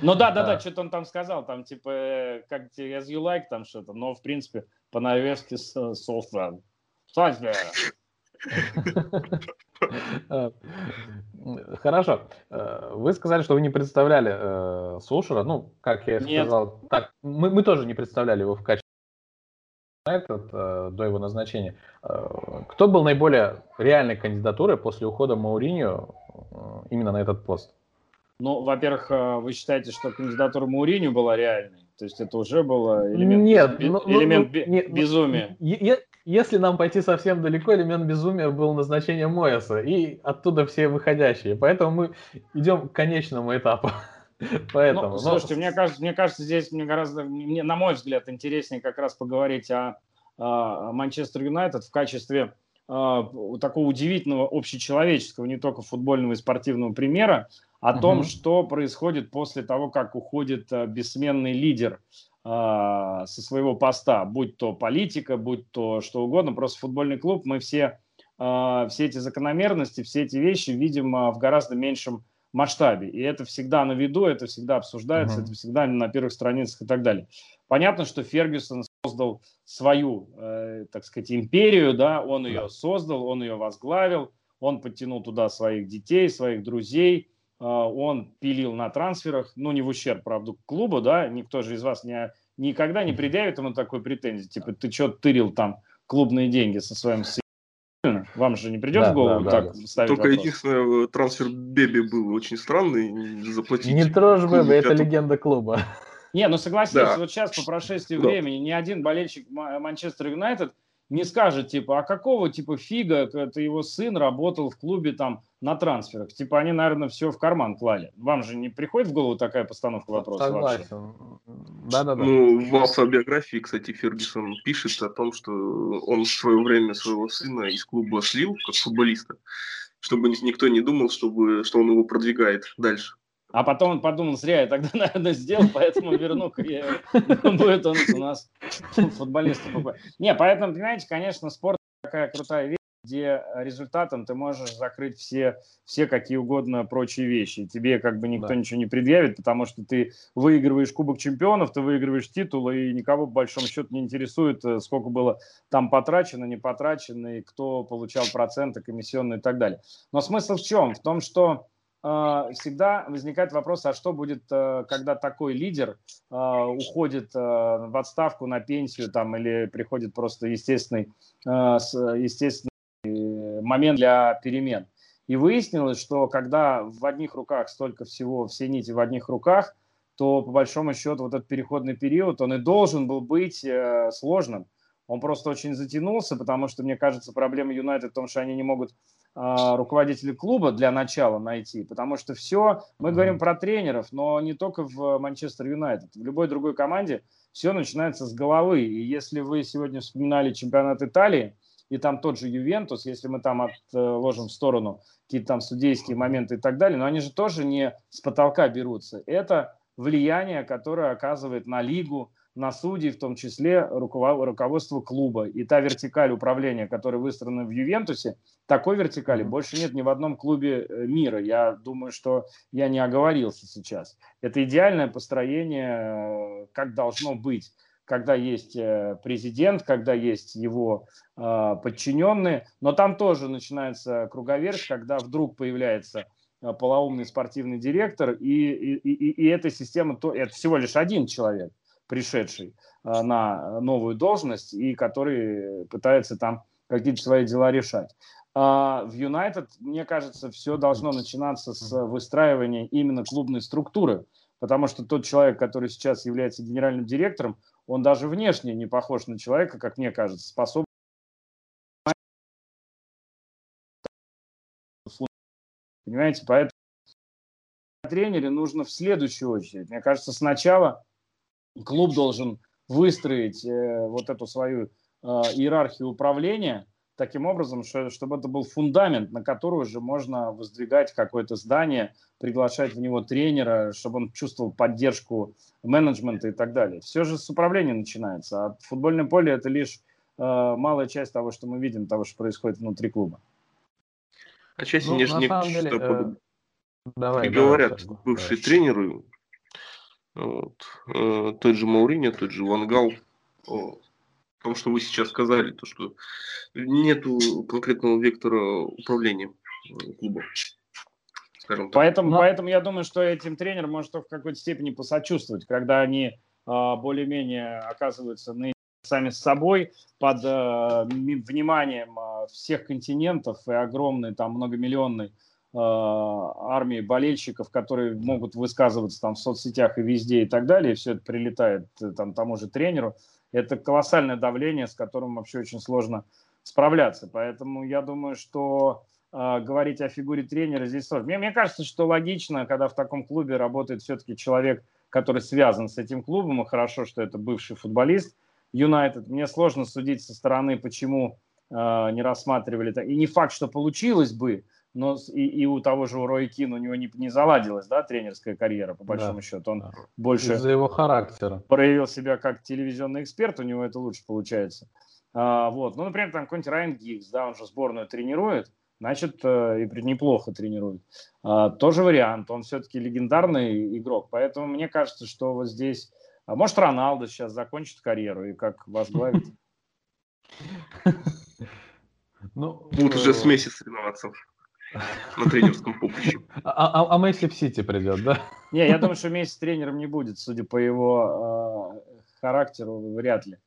Ну да, да, да, что-то он там сказал, там типа, э, как as you like, там что-то, но в принципе по-норвежски софтвер. Софтвер. Э, хорошо. Э, вы сказали, что вы не представляли э, Сушера. Ну, как я Нет. сказал, так, мы, мы тоже не представляли его в качестве этот, э, до его назначения. Э, кто был наиболее реальной кандидатурой после ухода Мауриньо э, именно на этот пост? Ну, во-первых, вы считаете, что кандидатура Мауриньо была реальной? То есть это уже было элемент, нет, би, ну, элемент ну, нет, ну, безумия? Я, если нам пойти совсем далеко, элемент безумия был назначение Моэса, и оттуда все выходящие. Поэтому мы идем к конечному этапу. (laughs) Поэтому, ну, слушайте, но... мне кажется, мне кажется, здесь мне гораздо, мне, на мой взгляд, интереснее как раз поговорить о, Манчестер Юнайтед в качестве а, такого удивительного общечеловеческого, не только футбольного и спортивного примера, о том, что происходит после того, как уходит а, бессменный лидер а, со своего поста, будь то политика, будь то что угодно, просто футбольный клуб, мы все, все эти закономерности, все эти вещи видим в гораздо меньшем масштабе. И это всегда на виду, это всегда обсуждается, uh-huh. это всегда на первых страницах и так далее. Понятно, что Фергюсон создал свою, э, так сказать, империю, да, он ее создал, он ее возглавил, он подтянул туда своих детей, своих друзей, а, он пилил на трансферах, ну, не в ущерб, правда, клубу, да, никто же из вас не, никогда не предъявит ему такой претензии, типа, ты что тырил там клубные деньги со своим вам же не придет да, в голову да, так да. ставить Только вопрос? единственное, трансфер Беби был очень странный, заплатить. Не трожь Беби, это легенда клуба. Не, ну согласись, да. вот сейчас по прошествии да. времени ни один болельщик Манчестер Юнайтед не скажет, типа, а какого, типа, фига это его сын работал в клубе там на трансферах? Типа, они, наверное, все в карман клали. Вам же не приходит в голову такая постановка вопроса Согласен. Да-да-да. Ну, в автобиографии, кстати, Фергюсон пишет о том, что он в свое время своего сына из клуба слил, как футболиста, чтобы никто не думал, чтобы, что он его продвигает дальше. А потом он подумал, зря я тогда, (laughs) наверное, сделал, поэтому верну-ка я, будет он у нас футболистом. Не, поэтому, понимаете, конечно, спорт такая крутая вещь, где результатом ты можешь закрыть все, все какие угодно прочие вещи. Тебе как бы никто да. ничего не предъявит, потому что ты выигрываешь Кубок Чемпионов, ты выигрываешь титул, и никого, по большому счету, не интересует, э, сколько было там потрачено, не потрачено, и кто получал проценты, комиссионные и так далее. Но смысл в чем? В том, что всегда возникает вопрос, а что будет, э, когда такой лидер а, уходит э, в отставку, на пенсию там, или приходит просто естественный, э, естественный момент для перемен. И выяснилось, что когда в одних руках столько всего, все нити в одних руках, то по большому счету вот этот переходный период, он и должен был быть сложным. Он просто очень затянулся, потому что, мне кажется, проблема Юнайтед в том, что они не могут э, руководителя клуба для начала найти, потому что все, мы говорим про тренеров, но не только в Манчестер Юнайтед, в любой другой команде все начинается с головы. И если вы сегодня вспоминали чемпионат Италии, и там тот же Ювентус, если мы там отложим в сторону какие-то там судейские моменты и так далее, но они же тоже не с потолка берутся. Это влияние, которое оказывает на лигу, на судей, в том числе руководство клуба. И та вертикаль управления, которая выстроена в Ювентусе, такой вертикали больше нет ни в одном клубе э, мира. Я думаю, что я не оговорился сейчас. Это идеальное построение, э, как должно быть когда есть э, президент, когда есть его подчиненные, но там тоже начинается круговерть, когда вдруг появляется полоумный спортивный директор, и, и, и, и эта система, то, это всего лишь один человек, пришедший а, на новую должность и который пытается там какие-то свои дела решать. А в Юнайтед, мне кажется, все должно начинаться с выстраивания именно клубной структуры, потому что тот человек, который сейчас является генеральным директором, он даже внешне не похож на человека, как мне кажется, способен Понимаете, поэтому тренере нужно в следующую очередь. Мне кажется, сначала клуб должен выстроить э, вот эту свою э, иерархию управления таким образом, что, чтобы это был фундамент, на который уже можно воздвигать какое-то здание, приглашать в него тренера, чтобы он чувствовал поддержку менеджмента и так далее. Все же с управления начинается, а футбольное поле это лишь э, малая часть того, что мы видим, того, что происходит внутри клуба. Отчасти ну, не, не деле, э, давай, и говорят давай, бывшие давай. тренеры, вот, э, тот же Мауриньо, тот же Вангал, о, том, что вы сейчас сказали, то, что нету конкретного вектора управления клубом. Скажем так. Поэтому, Но... поэтому я думаю, что этим тренерам может в какой-то степени посочувствовать, когда они а, более-менее оказываются на сами с собой под э, вниманием э, всех континентов и огромной там многомиллионной э, армии болельщиков, которые могут высказываться там в соцсетях и везде и так далее, и все это прилетает э, там тому же тренеру, это колоссальное давление, с которым вообще очень сложно справляться. Поэтому я думаю, что э, говорить о фигуре тренера здесь сложно. Мне, мне кажется, что логично, когда в таком клубе работает все-таки человек, который связан с этим клубом, и хорошо, что это бывший футболист, Юнайтед. Мне сложно судить со стороны, почему э, не рассматривали это. И не факт, что получилось бы, но и, и у того же Роя Кин у него не, не заладилась, да, тренерская карьера, по большому да. счету. Он да. больше из-за его характера проявил себя как телевизионный эксперт, у него это лучше получается. А, вот, ну, например, там какой-нибудь Райан Гиггс, да, он же сборную тренирует, значит, э, и неплохо тренирует. А, тоже вариант, он все-таки легендарный игрок, поэтому мне кажется, что вот здесь а может, Роналдо сейчас закончит карьеру и как возглавит? (laughs) Ну, Будут уже с Месси соревноваться (laughs) на тренерском поприще. А, а, а Месси в Сити придет, да? Не, я думаю, что Месси тренером не будет, судя по его э, характеру, вряд ли.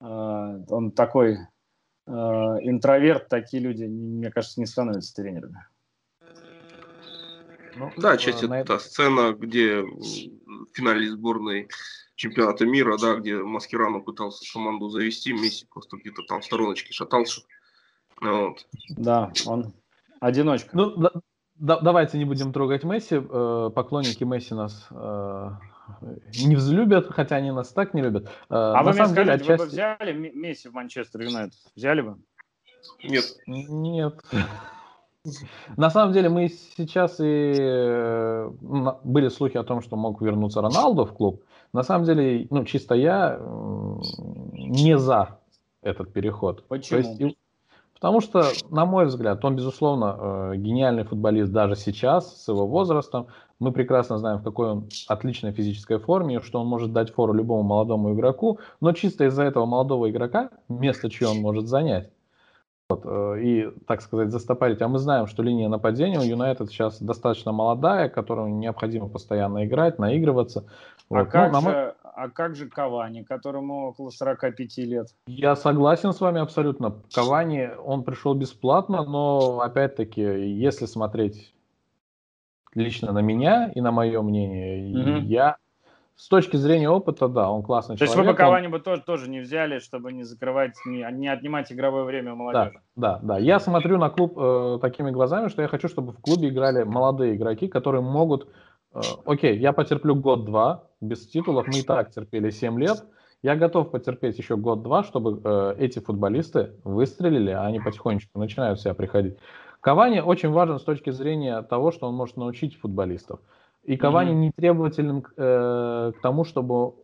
Э, он такой э, интроверт, такие люди, мне кажется, не становятся тренерами. Ну, да, часть это та сцена, где в финале сборной чемпионата мира, да, где Маскирану пытался команду завести, Месси просто где-то там в стороночке шатался. Вот. Да, он одиночка. Ну, да, да, давайте не будем трогать Месси. Э, поклонники Месси нас э, не взлюбят, хотя они нас так не любят. Э, а вы мне скажите, деле, отчасти... вы бы взяли Месси в Манчестер Юнайтед? Взяли бы? Нет. Нет. На самом деле мы сейчас и э, были слухи о том, что мог вернуться Роналду в клуб. На самом деле, ну, чисто я не за этот переход. Почему? То есть, потому что, на мой взгляд, он, безусловно, э, гениальный футболист даже сейчас, с его возрастом. Мы прекрасно знаем, в какой он отличной физической форме, что он может дать фору любому молодому игроку, но чисто из-за этого молодого игрока место, чье он может занять, вот, э, и, так сказать, застопорить. А мы знаем, что линия нападения у Юнайтед сейчас достаточно молодая, которую необходимо постоянно играть, наигрываться. А, вот. как, ну, же. А как же Кавани, которому около 45 лет? Я согласен с вами абсолютно. Кавани, он пришел бесплатно, но, опять-таки, если смотреть лично на меня и на мое мнение, угу. я с точки зрения опыта, да, он классный То человек. То есть вы бы Кавани бы тоже, тоже не взяли, чтобы не закрывать, не, не отнимать игровое время у молодежи? Да, да, да. Я смотрю на клуб э, такими глазами, что я хочу, чтобы в клубе играли молодые игроки, которые могут... Э, окей, я потерплю год-два без титулов, мы и так терпели 7 лет. Я готов потерпеть еще год-два, чтобы э, эти футболисты выстрелили, а они потихонечку начинают себя приходить. Кавани очень важен с точки зрения того, что он может научить футболистов. И Кавани mm-hmm. не требователен э, к тому, чтобы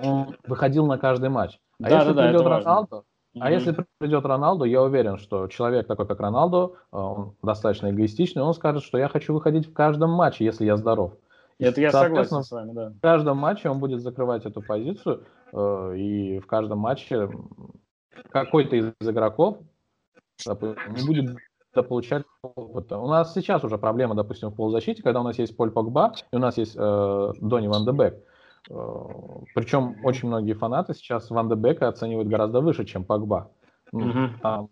он выходил на каждый матч. А да, если да, придет да, Роналдо, mm-hmm. а если придет Роналдо, я уверен, что человек такой, как Роналдо, э, он достаточно эгоистичный, он скажет, что я хочу выходить в каждом матче, если я здоров. Это я согласен с вами, да. В каждом матче он будет закрывать эту позицию, э, и в каждом матче какой-то из игроков не будет получать опыта. У нас сейчас уже проблема, допустим, в полузащите, когда у нас есть Поль Погба и у нас есть э, Донни Ван де Бек. Э, причем очень многие фанаты сейчас Ван де Бека оценивают гораздо выше, чем Погба. Mm-hmm.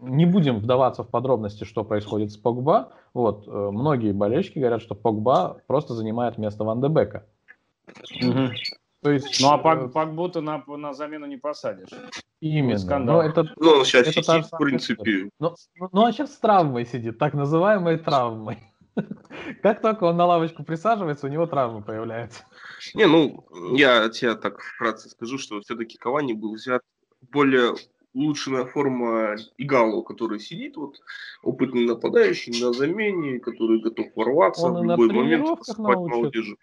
Не будем вдаваться в подробности, что происходит с Погба. Вот, э, многие болельщики говорят, что Погба просто занимает место Ван де Бека. Mm-hmm. То есть, ну а Пак, Пакбута на, на замену не посадишь. Именно. Но это, ну, он сейчас это сидит, в принципе. Ну, ну, ну, а сейчас с травмой сидит, так называемой травмой. (laughs) Как только он на лавочку присаживается, у него травма появляется. Не, ну, я тебе так вкратце скажу, что все-таки Кавани был взят более улучшенная форма Игало, который сидит, вот, опытный нападающий на замене, который готов ворваться он в любой момент, спать молодежи.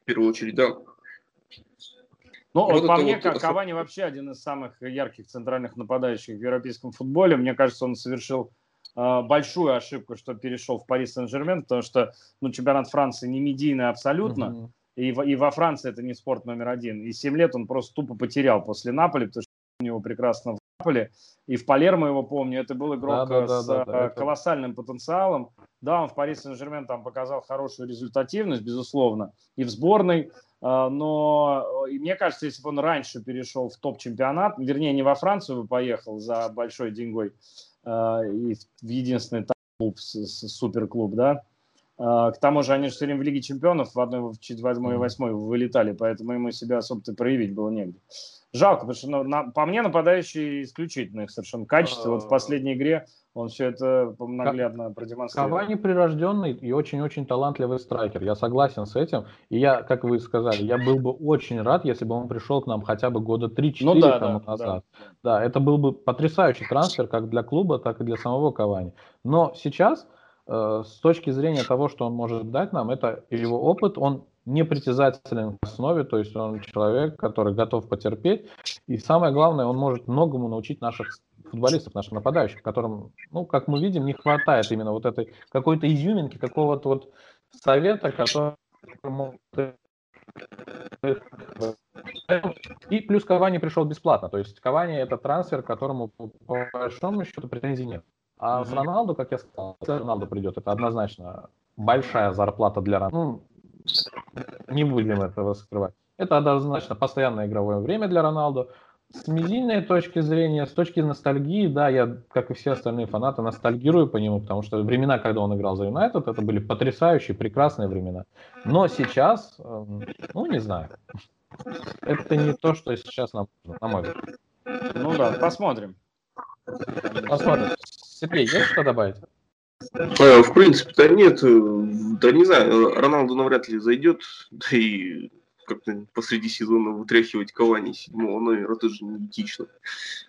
В первую очередь, да. Ну, вот, вот по мне, вот... Кавани вообще один из самых ярких центральных нападающих в европейском футболе. Мне кажется, он совершил большую ошибку, что перешел в Пари Сен-Жермен, потому что ну, чемпионат Франции не медийный абсолютно. Mm-hmm. И, в, и во Франции это не спорт номер один. И 7 лет он просто тупо потерял после Наполи, потому что у него прекрасно в Наполе. И в Палермо его помню, это был игрок да, да, с да, да, колоссальным это... потенциалом. Да, он в Пари Сен-Жермен там показал хорошую результативность, безусловно, и в сборной. А, но и мне кажется, если бы он раньше перешел в топ-чемпионат, вернее, не во Францию бы поехал за большой деньгой единственный клуб, суперклуб, да, а, к тому же они же все время в Лиге Чемпионов в одной, в восьмой и восьмой вылетали, поэтому ему себя особо-то проявить было негде. Жалко, потому что ну, на, по мне нападающий исключительных совершенно качеств. Вот в последней игре он все это наглядно продемонстрировал. Кавани прирожденный и очень-очень талантливый страйкер. Я согласен с этим. И я, как вы сказали, я был бы очень рад, если бы он пришел к нам хотя бы года 3-4 ну, да, тому да, назад. Да. да, это был бы потрясающий трансфер как для клуба, так и для самого Кавани. Но сейчас, э, с точки зрения того, что он может дать нам, это его опыт, он непритязателен в основе, то есть он человек, который готов потерпеть. И самое главное, он может многому научить наших футболистов, наших нападающих, которым, ну, как мы видим, не хватает именно вот этой какой-то изюминки, какого-то вот совета, который и плюс Кавани пришел бесплатно. То есть Кавани это трансфер, которому по большому счету претензий нет. А с Роналду, как я сказал, если Роналду придет, это однозначно большая зарплата для Роналду. Ну, не будем этого скрывать. Это однозначно постоянное игровое время для Роналду. С медийной точки зрения, с точки ностальгии, да, я, как и все остальные фанаты, ностальгирую по нему, потому что времена, когда он играл за Юнайтед, это были потрясающие, прекрасные времена. Но сейчас, эм, ну, не знаю. Это не то, что сейчас нам нужно, на мой взгляд. Ну да, посмотрим. Посмотрим. Сергей, есть что добавить? Э, в принципе-то нет. Э, да не знаю, Роналду навряд ли зайдет. Да и как-то посреди сезона вытряхивать Кавани седьмого номера тоже не этично,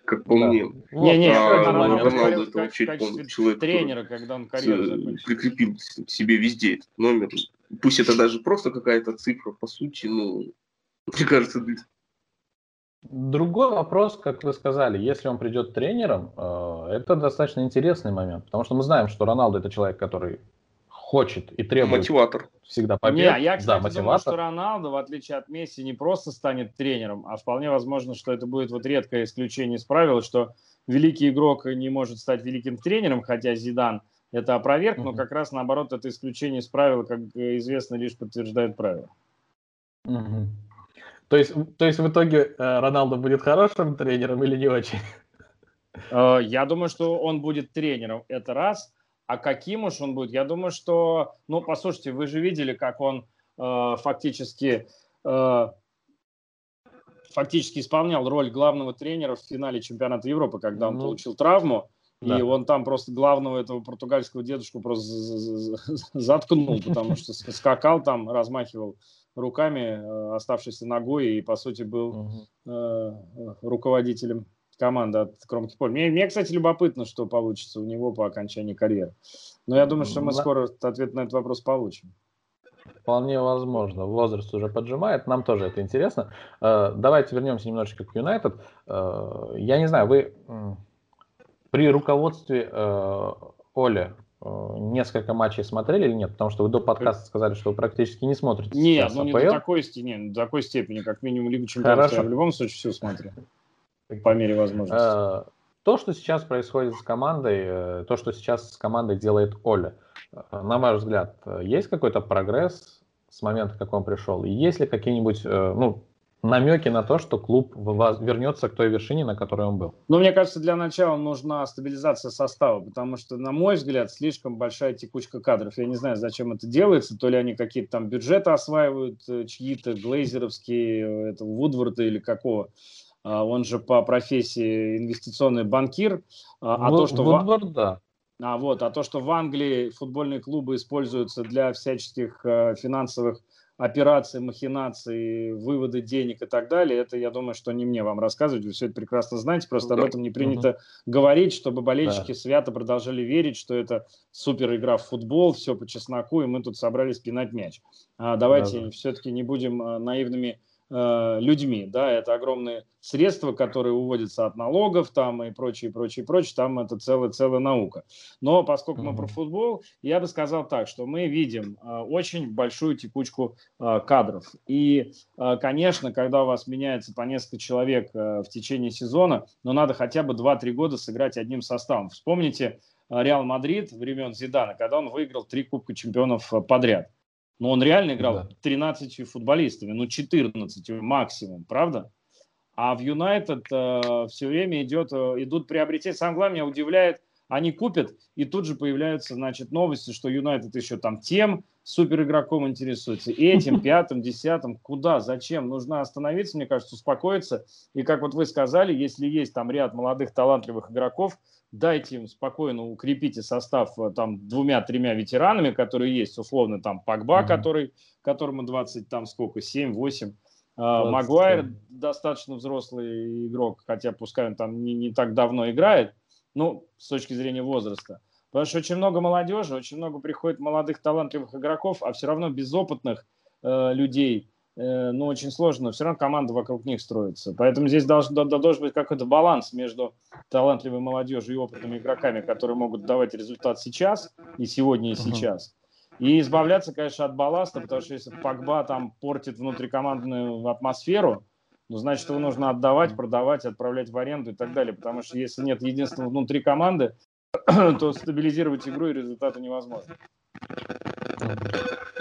как по да. мне. Не, не, а, Роналду, Роналду это вообще человек, тренера, когда он карьеру прикрепил себе везде этот номер. Пусть это даже просто какая-то цифра, по сути, ну, мне кажется, Другой вопрос, как вы сказали, если он придет тренером, э, это достаточно интересный момент, потому что мы знаем, что Роналду это человек, который хочет и требует мотиватор. всегда побед. Не, я, кстати, да, мотиватор. думаю, что Роналду, в отличие от Месси, не просто станет тренером, а вполне возможно, что это будет вот редкое исключение из правил, что великий игрок не может стать великим тренером, хотя Зидан это опроверг, но как раз наоборот это исключение из правил, как известно, лишь подтверждает правила. Угу. То есть, то есть в итоге э, Роналдо будет хорошим тренером или не очень? Э, я думаю, что он будет тренером, это раз. А каким уж он будет? Я думаю, что, ну, послушайте, вы же видели, как он э, фактически э, фактически исполнял роль главного тренера в финале чемпионата Европы, когда он ну, получил травму. Да. И он там просто главного этого португальского дедушку просто заткнул, потому что скакал там, размахивал руками, э, оставшейся ногой, и, по сути, был э, руководителем команды от кромки поля. Мне, мне, кстати, любопытно, что получится у него по окончании карьеры. Но я думаю, что мы скоро ответ на этот вопрос получим. Вполне возможно. Возраст уже поджимает. Нам тоже это интересно. Э, давайте вернемся немножечко к Юнайтед. Э, я не знаю, вы при руководстве Оля Э, несколько матчей смотрели или нет? Потому что вы до подкаста сказали, что вы практически не смотрите. Нет, ну не до такой, не, до такой степени, как минимум Лигу Чемпионов я в любом случае все смотрю. По мере возможности. Э, то, что сейчас происходит с командой, э, то, что сейчас с командой делает Оля, на мой взгляд, есть какой-то прогресс с момента, как он пришел? И есть ли какие-нибудь, ну, намеки на то, что клуб вернется к той вершине, на которой он был? Ну, мне кажется, для начала нужна стабилизация состава, потому что, на мой взгляд, слишком большая текучка кадров. Я не знаю, зачем это делается, то ли они какие-то там бюджеты осваивают, э, чьи-то глейзеровские, э, это Вудворда или какого. А, он же по профессии инвестиционный банкир. А, а то, что... Вудворд, да. А, вот, а то, что в Англии футбольные клубы используются для всяческих э, финансовых операции, махинации, выводы денег и так далее, это, я думаю, что не мне вам рассказывать, вы все это прекрасно знаете, просто об этом не принято угу. говорить, чтобы болельщики да. свято продолжали верить, что это супер игра в футбол, все по чесноку, и мы тут собрались пинать мяч. А давайте да, да. все-таки не будем э, наивными людьми, да, это огромные средства, которые уводятся от налогов там и прочее, прочее, прочее, там это целая, целая наука. Но поскольку мы про футбол, я бы сказал так, что мы видим э, очень большую текучку э, кадров. И, э, конечно, когда у вас меняется по несколько человек э, в течение сезона, но надо хотя бы 2-3 года сыграть одним составом. Вспомните э, Реал Мадрид времен Зидана, когда он выиграл три Кубка чемпионов э, подряд. Но он реально играл да. 13 футболистами, ну 14 максимум, правда? А в Юнайтед э, все время идет, э, идут приобретения. Самое главное, меня удивляет, они купят, и тут же появляются, значит, новости, что Юнайтед еще там тем супер игроком интересуется, этим, (laughs) пятым, десятым. Куда, зачем? Нужно остановиться, мне кажется, успокоиться. И как вот вы сказали, если есть там ряд молодых талантливых игроков, дайте им спокойно укрепите состав э, там двумя-тремя ветеранами, которые есть, условно там Пакба, mm-hmm. который, которому 20, там сколько, 7-8, а, Магуайр достаточно взрослый игрок, хотя пускай он там не, не так давно играет, ну, с точки зрения возраста. Потому что очень много молодежи, очень много приходит молодых талантливых игроков, а все равно безопытных э, людей – ну, очень сложно, все равно команда вокруг них строится. Поэтому здесь должен, должен быть какой-то баланс между талантливой молодежью и опытными игроками, которые могут давать результат сейчас, и сегодня, и сейчас. И избавляться, конечно, от балласта, потому что если Пакба там портит внутрикомандную атмосферу, ну, значит, его нужно отдавать, продавать, отправлять в аренду и так далее. Потому что если нет единственного внутри команды, (clears throat) то стабилизировать игру и результаты невозможно.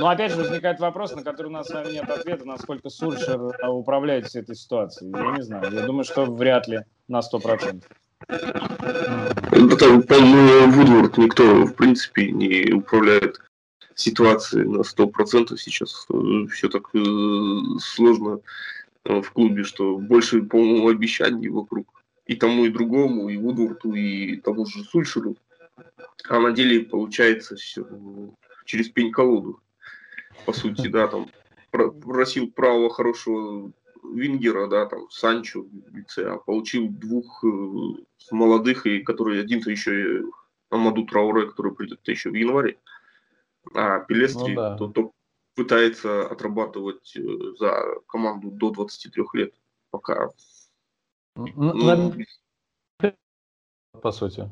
Но опять же возникает вопрос, на который у нас с вами нет ответа, насколько Сульшер а, управляет всей этой ситуацией. Я не знаю. Я думаю, что вряд ли на 100%. Ну, там, по-моему, Вудворд никто, в принципе, не управляет ситуацией на 100% сейчас. Все так э, сложно э, в клубе, что больше, по-моему, обещаний вокруг. И тому, и другому, и Вудворту, и тому же Сульшеру. А на деле получается все через пень-колоду, по сути, да, там просил правого хорошего Вингера, да, там, Санчо в лице, а получил двух э, молодых, и которые один-то еще Амаду Трауре, который придет еще в январе. А Пелестри, ну, да. то, то пытается отрабатывать э, за команду до 23 лет, пока. Ну, по сути.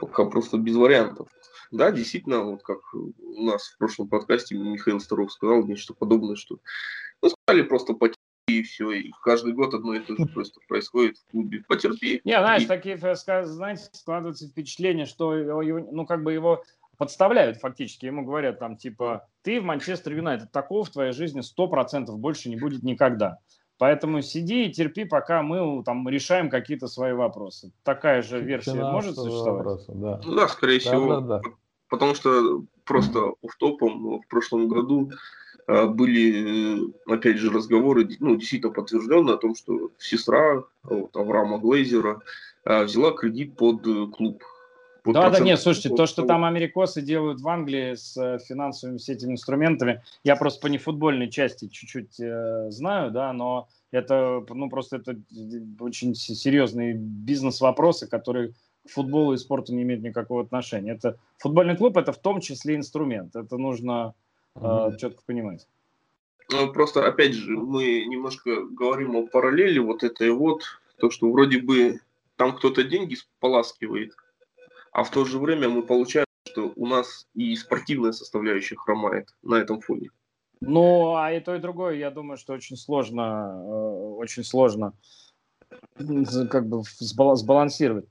Пока просто без вариантов. Да, действительно, вот как у нас в прошлом подкасте Михаил Старов сказал нечто подобное, что ну, сказали просто потерпи и все, и каждый год одно и то же просто происходит в клубе. Потерпи. Не, знаешь, и... такие, знаете, складывается впечатление, что его, ну, как бы его подставляют фактически. Ему говорят там, типа, ты в Манчестер Юнайтед, такого в твоей жизни 100% больше не будет никогда. Поэтому сиди и терпи, пока мы там решаем какие-то свои вопросы. Такая же версия Финансовые может существовать? Вопросы, да. Ну да, скорее да, всего. Да, да. Потому что просто в топом в прошлом году а, были, э, опять же, разговоры, ну, действительно подтвержденные о том, что сестра вот, Авраама Глейзера а, взяла кредит под э, клуб вот да, да, нет, слушайте, то, что там америкосы делают в Англии с э, финансовыми всеми этими инструментами, я просто по нефутбольной части чуть-чуть э, знаю, да, но это, ну, просто это очень серьезные бизнес-вопросы, которые к футболу и спорту не имеют никакого отношения. Это футбольный клуб, это в том числе инструмент, это нужно э, mm-hmm. четко понимать. Ну, просто, опять же, мы немножко говорим о параллели вот этой вот, то, что вроде бы там кто-то деньги споласкивает, а в то же время мы получаем, что у нас и спортивная составляющая хромает на этом фоне. Ну, а и то, и другое, я думаю, что очень сложно, э, очень сложно как бы сбалансировать.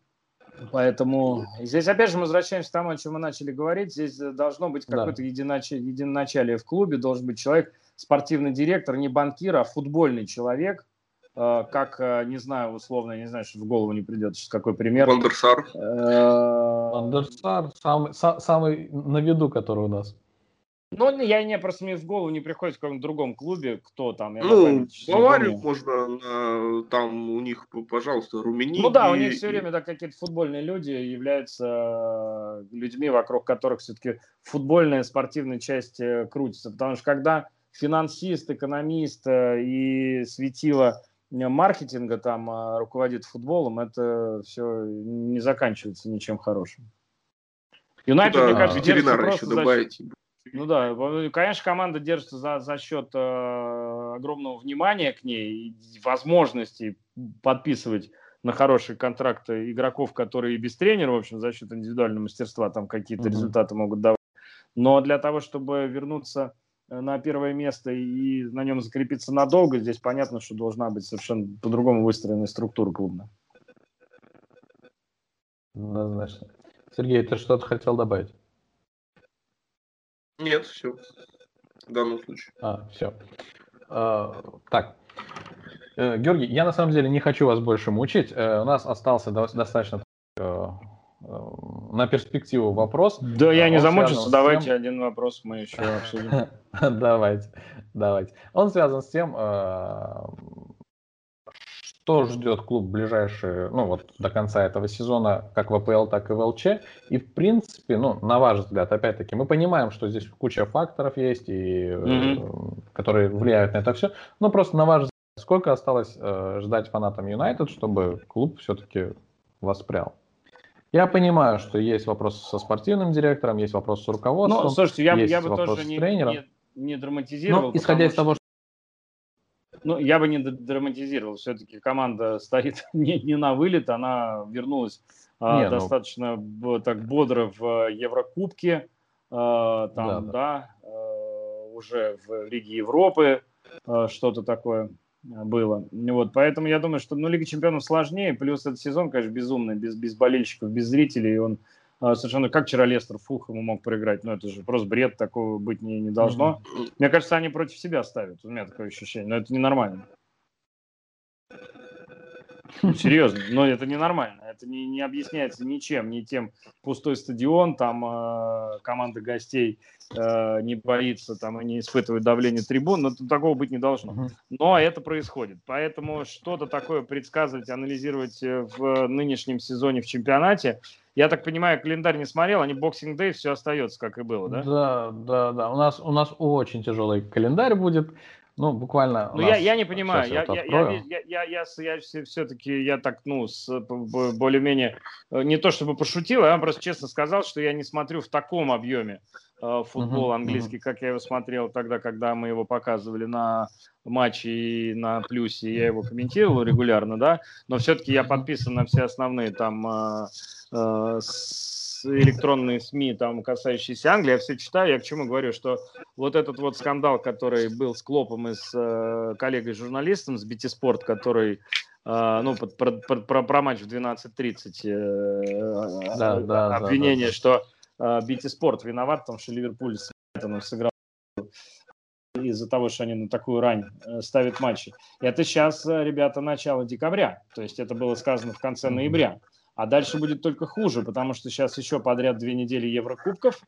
Поэтому здесь опять же мы возвращаемся к тому, о чем мы начали говорить. Здесь должно быть какое-то да. единоч... единоначалие в клубе, должен быть человек, спортивный директор, не банкир, а футбольный человек, э, как, э, не знаю, условно, не знаю, что в голову не придет, сейчас какой пример. Вандерсар. Вандерсар, самый, самый на виду, который у нас. Ну, я не просто мне в голову не приходит в каком-то другом клубе, кто там. Я ну, Баварию можно, там у них, пожалуйста, Румени. Ну да, у них все время да, какие-то футбольные люди являются э, людьми, вокруг которых все-таки футбольная спортивная часть э, крутится. Потому что когда финансист, экономист э, и светило маркетинга там руководит футболом, это все не заканчивается ничем хорошим. Юнайтед, мне кажется, ветеринара еще добавить. Ну да, конечно, команда держится за, за счет э, огромного внимания к ней и возможности подписывать на хорошие контракты игроков, которые и без тренера, в общем, за счет индивидуального мастерства там какие-то mm-hmm. результаты могут давать. Но для того, чтобы вернуться э, на первое место и на нем закрепиться надолго, здесь понятно, что должна быть совершенно по-другому выстроенная структура клубная. Однозначно. Сергей, ты что-то хотел добавить? Нет, все. В данном случае. А, все. А, так. Э, Георгий, я на самом деле не хочу вас больше мучить. Э, у нас остался достаточно э, на перспективу вопрос. Да, я не замучился. Давайте один вопрос мы еще (laughs) обсудим. давайте, давайте. Он связан с тем, что ждет клуб ближайшие, ну вот до конца этого сезона, как в АПЛ, так и в ЛЧ. И в принципе, ну, на ваш взгляд, опять-таки, мы понимаем, что здесь куча факторов есть, и, mm-hmm. которые влияют на это все. Но просто на ваш взгляд, сколько осталось э, ждать фанатам Юнайтед, чтобы клуб все-таки воспрял? Я понимаю, что есть вопрос со спортивным директором, есть вопрос с руководством. Ну, слушайте, я, есть я бы тоже не, не, не драматизировал. Ну, исходя из того, что ну, я бы не драматизировал. Все-таки команда стоит (laughs) не, не на вылет, она вернулась а, не, ну достаточно ну... так бодро в Еврокубке. А, там, да, да. да а, уже в Лиге Европы а, что-то такое было. Вот, поэтому я думаю, что ну, Лига Чемпионов сложнее, плюс этот сезон, конечно, безумный, без, без болельщиков, без зрителей, он а, совершенно как вчера Лестер фух ему мог проиграть. Ну, это же просто бред, такого быть не, не должно. Mm-hmm. Мне кажется, они против себя ставят. У меня такое ощущение. Но это ненормально. Ну, серьезно, но это ненормально. Это не, не объясняется ничем, ни тем пустой стадион, там э, команда гостей э, не боится там, и не испытывает давление трибун, но такого быть не должно. Но это происходит. Поэтому что-то такое предсказывать, анализировать э, в нынешнем сезоне в чемпионате, я так понимаю, календарь не смотрел, они Boxing Day, все остается, как и было, да? Да, да, да. У нас, у нас очень тяжелый календарь будет. Ну, буквально. Ну, я, я не понимаю. Я, я, я, я, я, я, я все-таки, я так, ну, более-менее, э, не то чтобы пошутил, я просто честно сказал, что я не смотрю в таком объеме э, футбол uh-huh, английский, uh-huh. как я его смотрел тогда, когда мы его показывали на матче и на плюсе, я его комментировал регулярно, да, но все-таки я подписан на все основные там э, э, электронные СМИ, там, касающиеся Англии, я все читаю, я к чему говорю, что вот этот вот скандал, который был с Клопом и с э, коллегой-журналистом, с Sport, который Uh, ну, про, про, про, про матч в 12.30 uh, да, да, обвинение, да, да. что uh, BT Sport виноват, потому что Ливерпуль с сыграл из-за того, что они на такую рань э, ставят матчи. Это сейчас, э, ребята, начало декабря, то есть это было сказано в конце ноября. А дальше будет только хуже, потому что сейчас еще подряд две недели Еврокубков,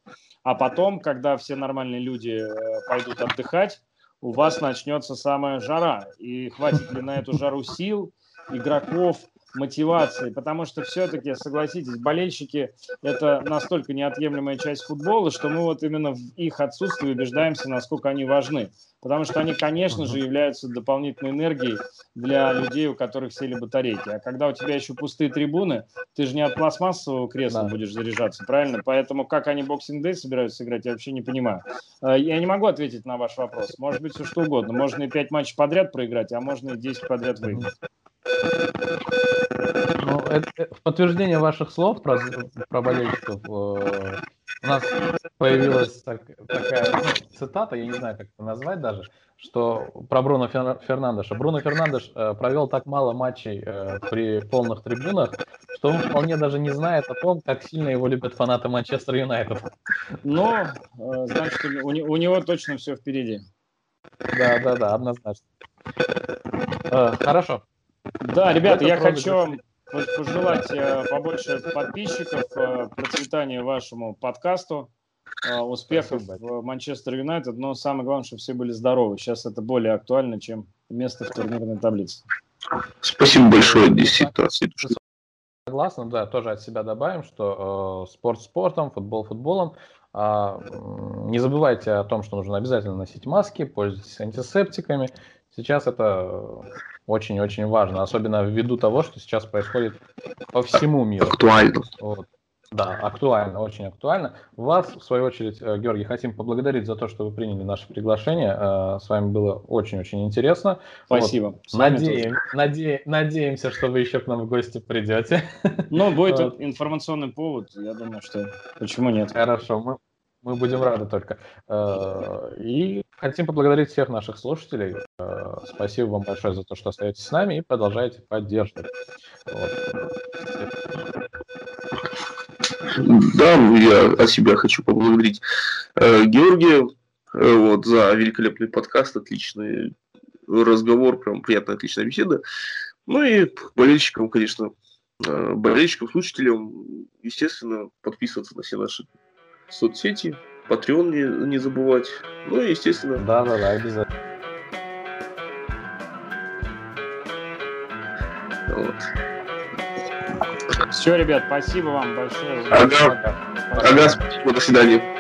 а потом, когда все нормальные люди э, пойдут отдыхать, у вас начнется самая жара. И хватит ли на эту жару сил, игроков, мотивации, потому что все-таки, согласитесь, болельщики – это настолько неотъемлемая часть футбола, что мы вот именно в их отсутствии убеждаемся, насколько они важны. Потому что они, конечно же, являются дополнительной энергией для людей, у которых сели батарейки. А когда у тебя еще пустые трибуны, ты же не от пластмассового кресла да. будешь заряжаться, правильно? Поэтому как они Boxing Day собираются играть, я вообще не понимаю. Э, я не могу ответить на ваш вопрос. Может быть, все что угодно. Можно и 5 матчей подряд проиграть, а можно и 10 подряд выиграть. Это, э, в подтверждение ваших слов про, про болельщиков э, у нас появилась так, такая ну, цитата, я не знаю, как это назвать даже, что про Бруно Фернандеша. Бруно Фернандеш э, провел так мало матчей э, при полных трибунах, что он вполне даже не знает о том, как сильно его любят фанаты Манчестер Юнайтед. Но, э, значит, у, у него точно все впереди. Да, да, да, однозначно. Э, хорошо. Да, ребята, я хочу пожелать э, побольше подписчиков, э, процветания вашему подкасту, успехов в Манчестер Юнайтед, но самое главное, чтобы все были здоровы. Сейчас это более актуально, чем место в турнирной таблице. Спасибо большое, действительно. Согласен, да, тоже от себя добавим, что э, спорт спортом, футбол футболом. А, не забывайте о том, что нужно обязательно носить маски, пользуйтесь антисептиками. Сейчас это очень-очень важно, особенно ввиду того, что сейчас происходит по всему миру. Актуально. Вот. Да, актуально, очень актуально. Вас, в свою очередь, э, Георгий, хотим поблагодарить за то, что вы приняли наше приглашение. Э, с вами было очень-очень интересно. Спасибо. Вот. Надеем, наде, надеемся, что вы еще к нам в гости придете. Ну, будет вот. информационный повод, я думаю, что почему нет. Хорошо, мы, мы будем рады только. Э, и хотим поблагодарить всех наших слушателей. Спасибо вам большое за то, что остаетесь с нами и продолжаете поддерживать. Вот. Да, я от себя хочу поблагодарить э, Георгия э, вот, за великолепный подкаст, отличный разговор, прям приятная, отличная беседа. Ну и болельщикам, конечно, э, болельщикам, слушателям, естественно, подписываться на все наши соцсети, Patreon не, не забывать. Ну и, естественно... Да-да-да, обязательно. Вот. Все, ребят, спасибо вам большое. Ага, ага спасибо, до свидания.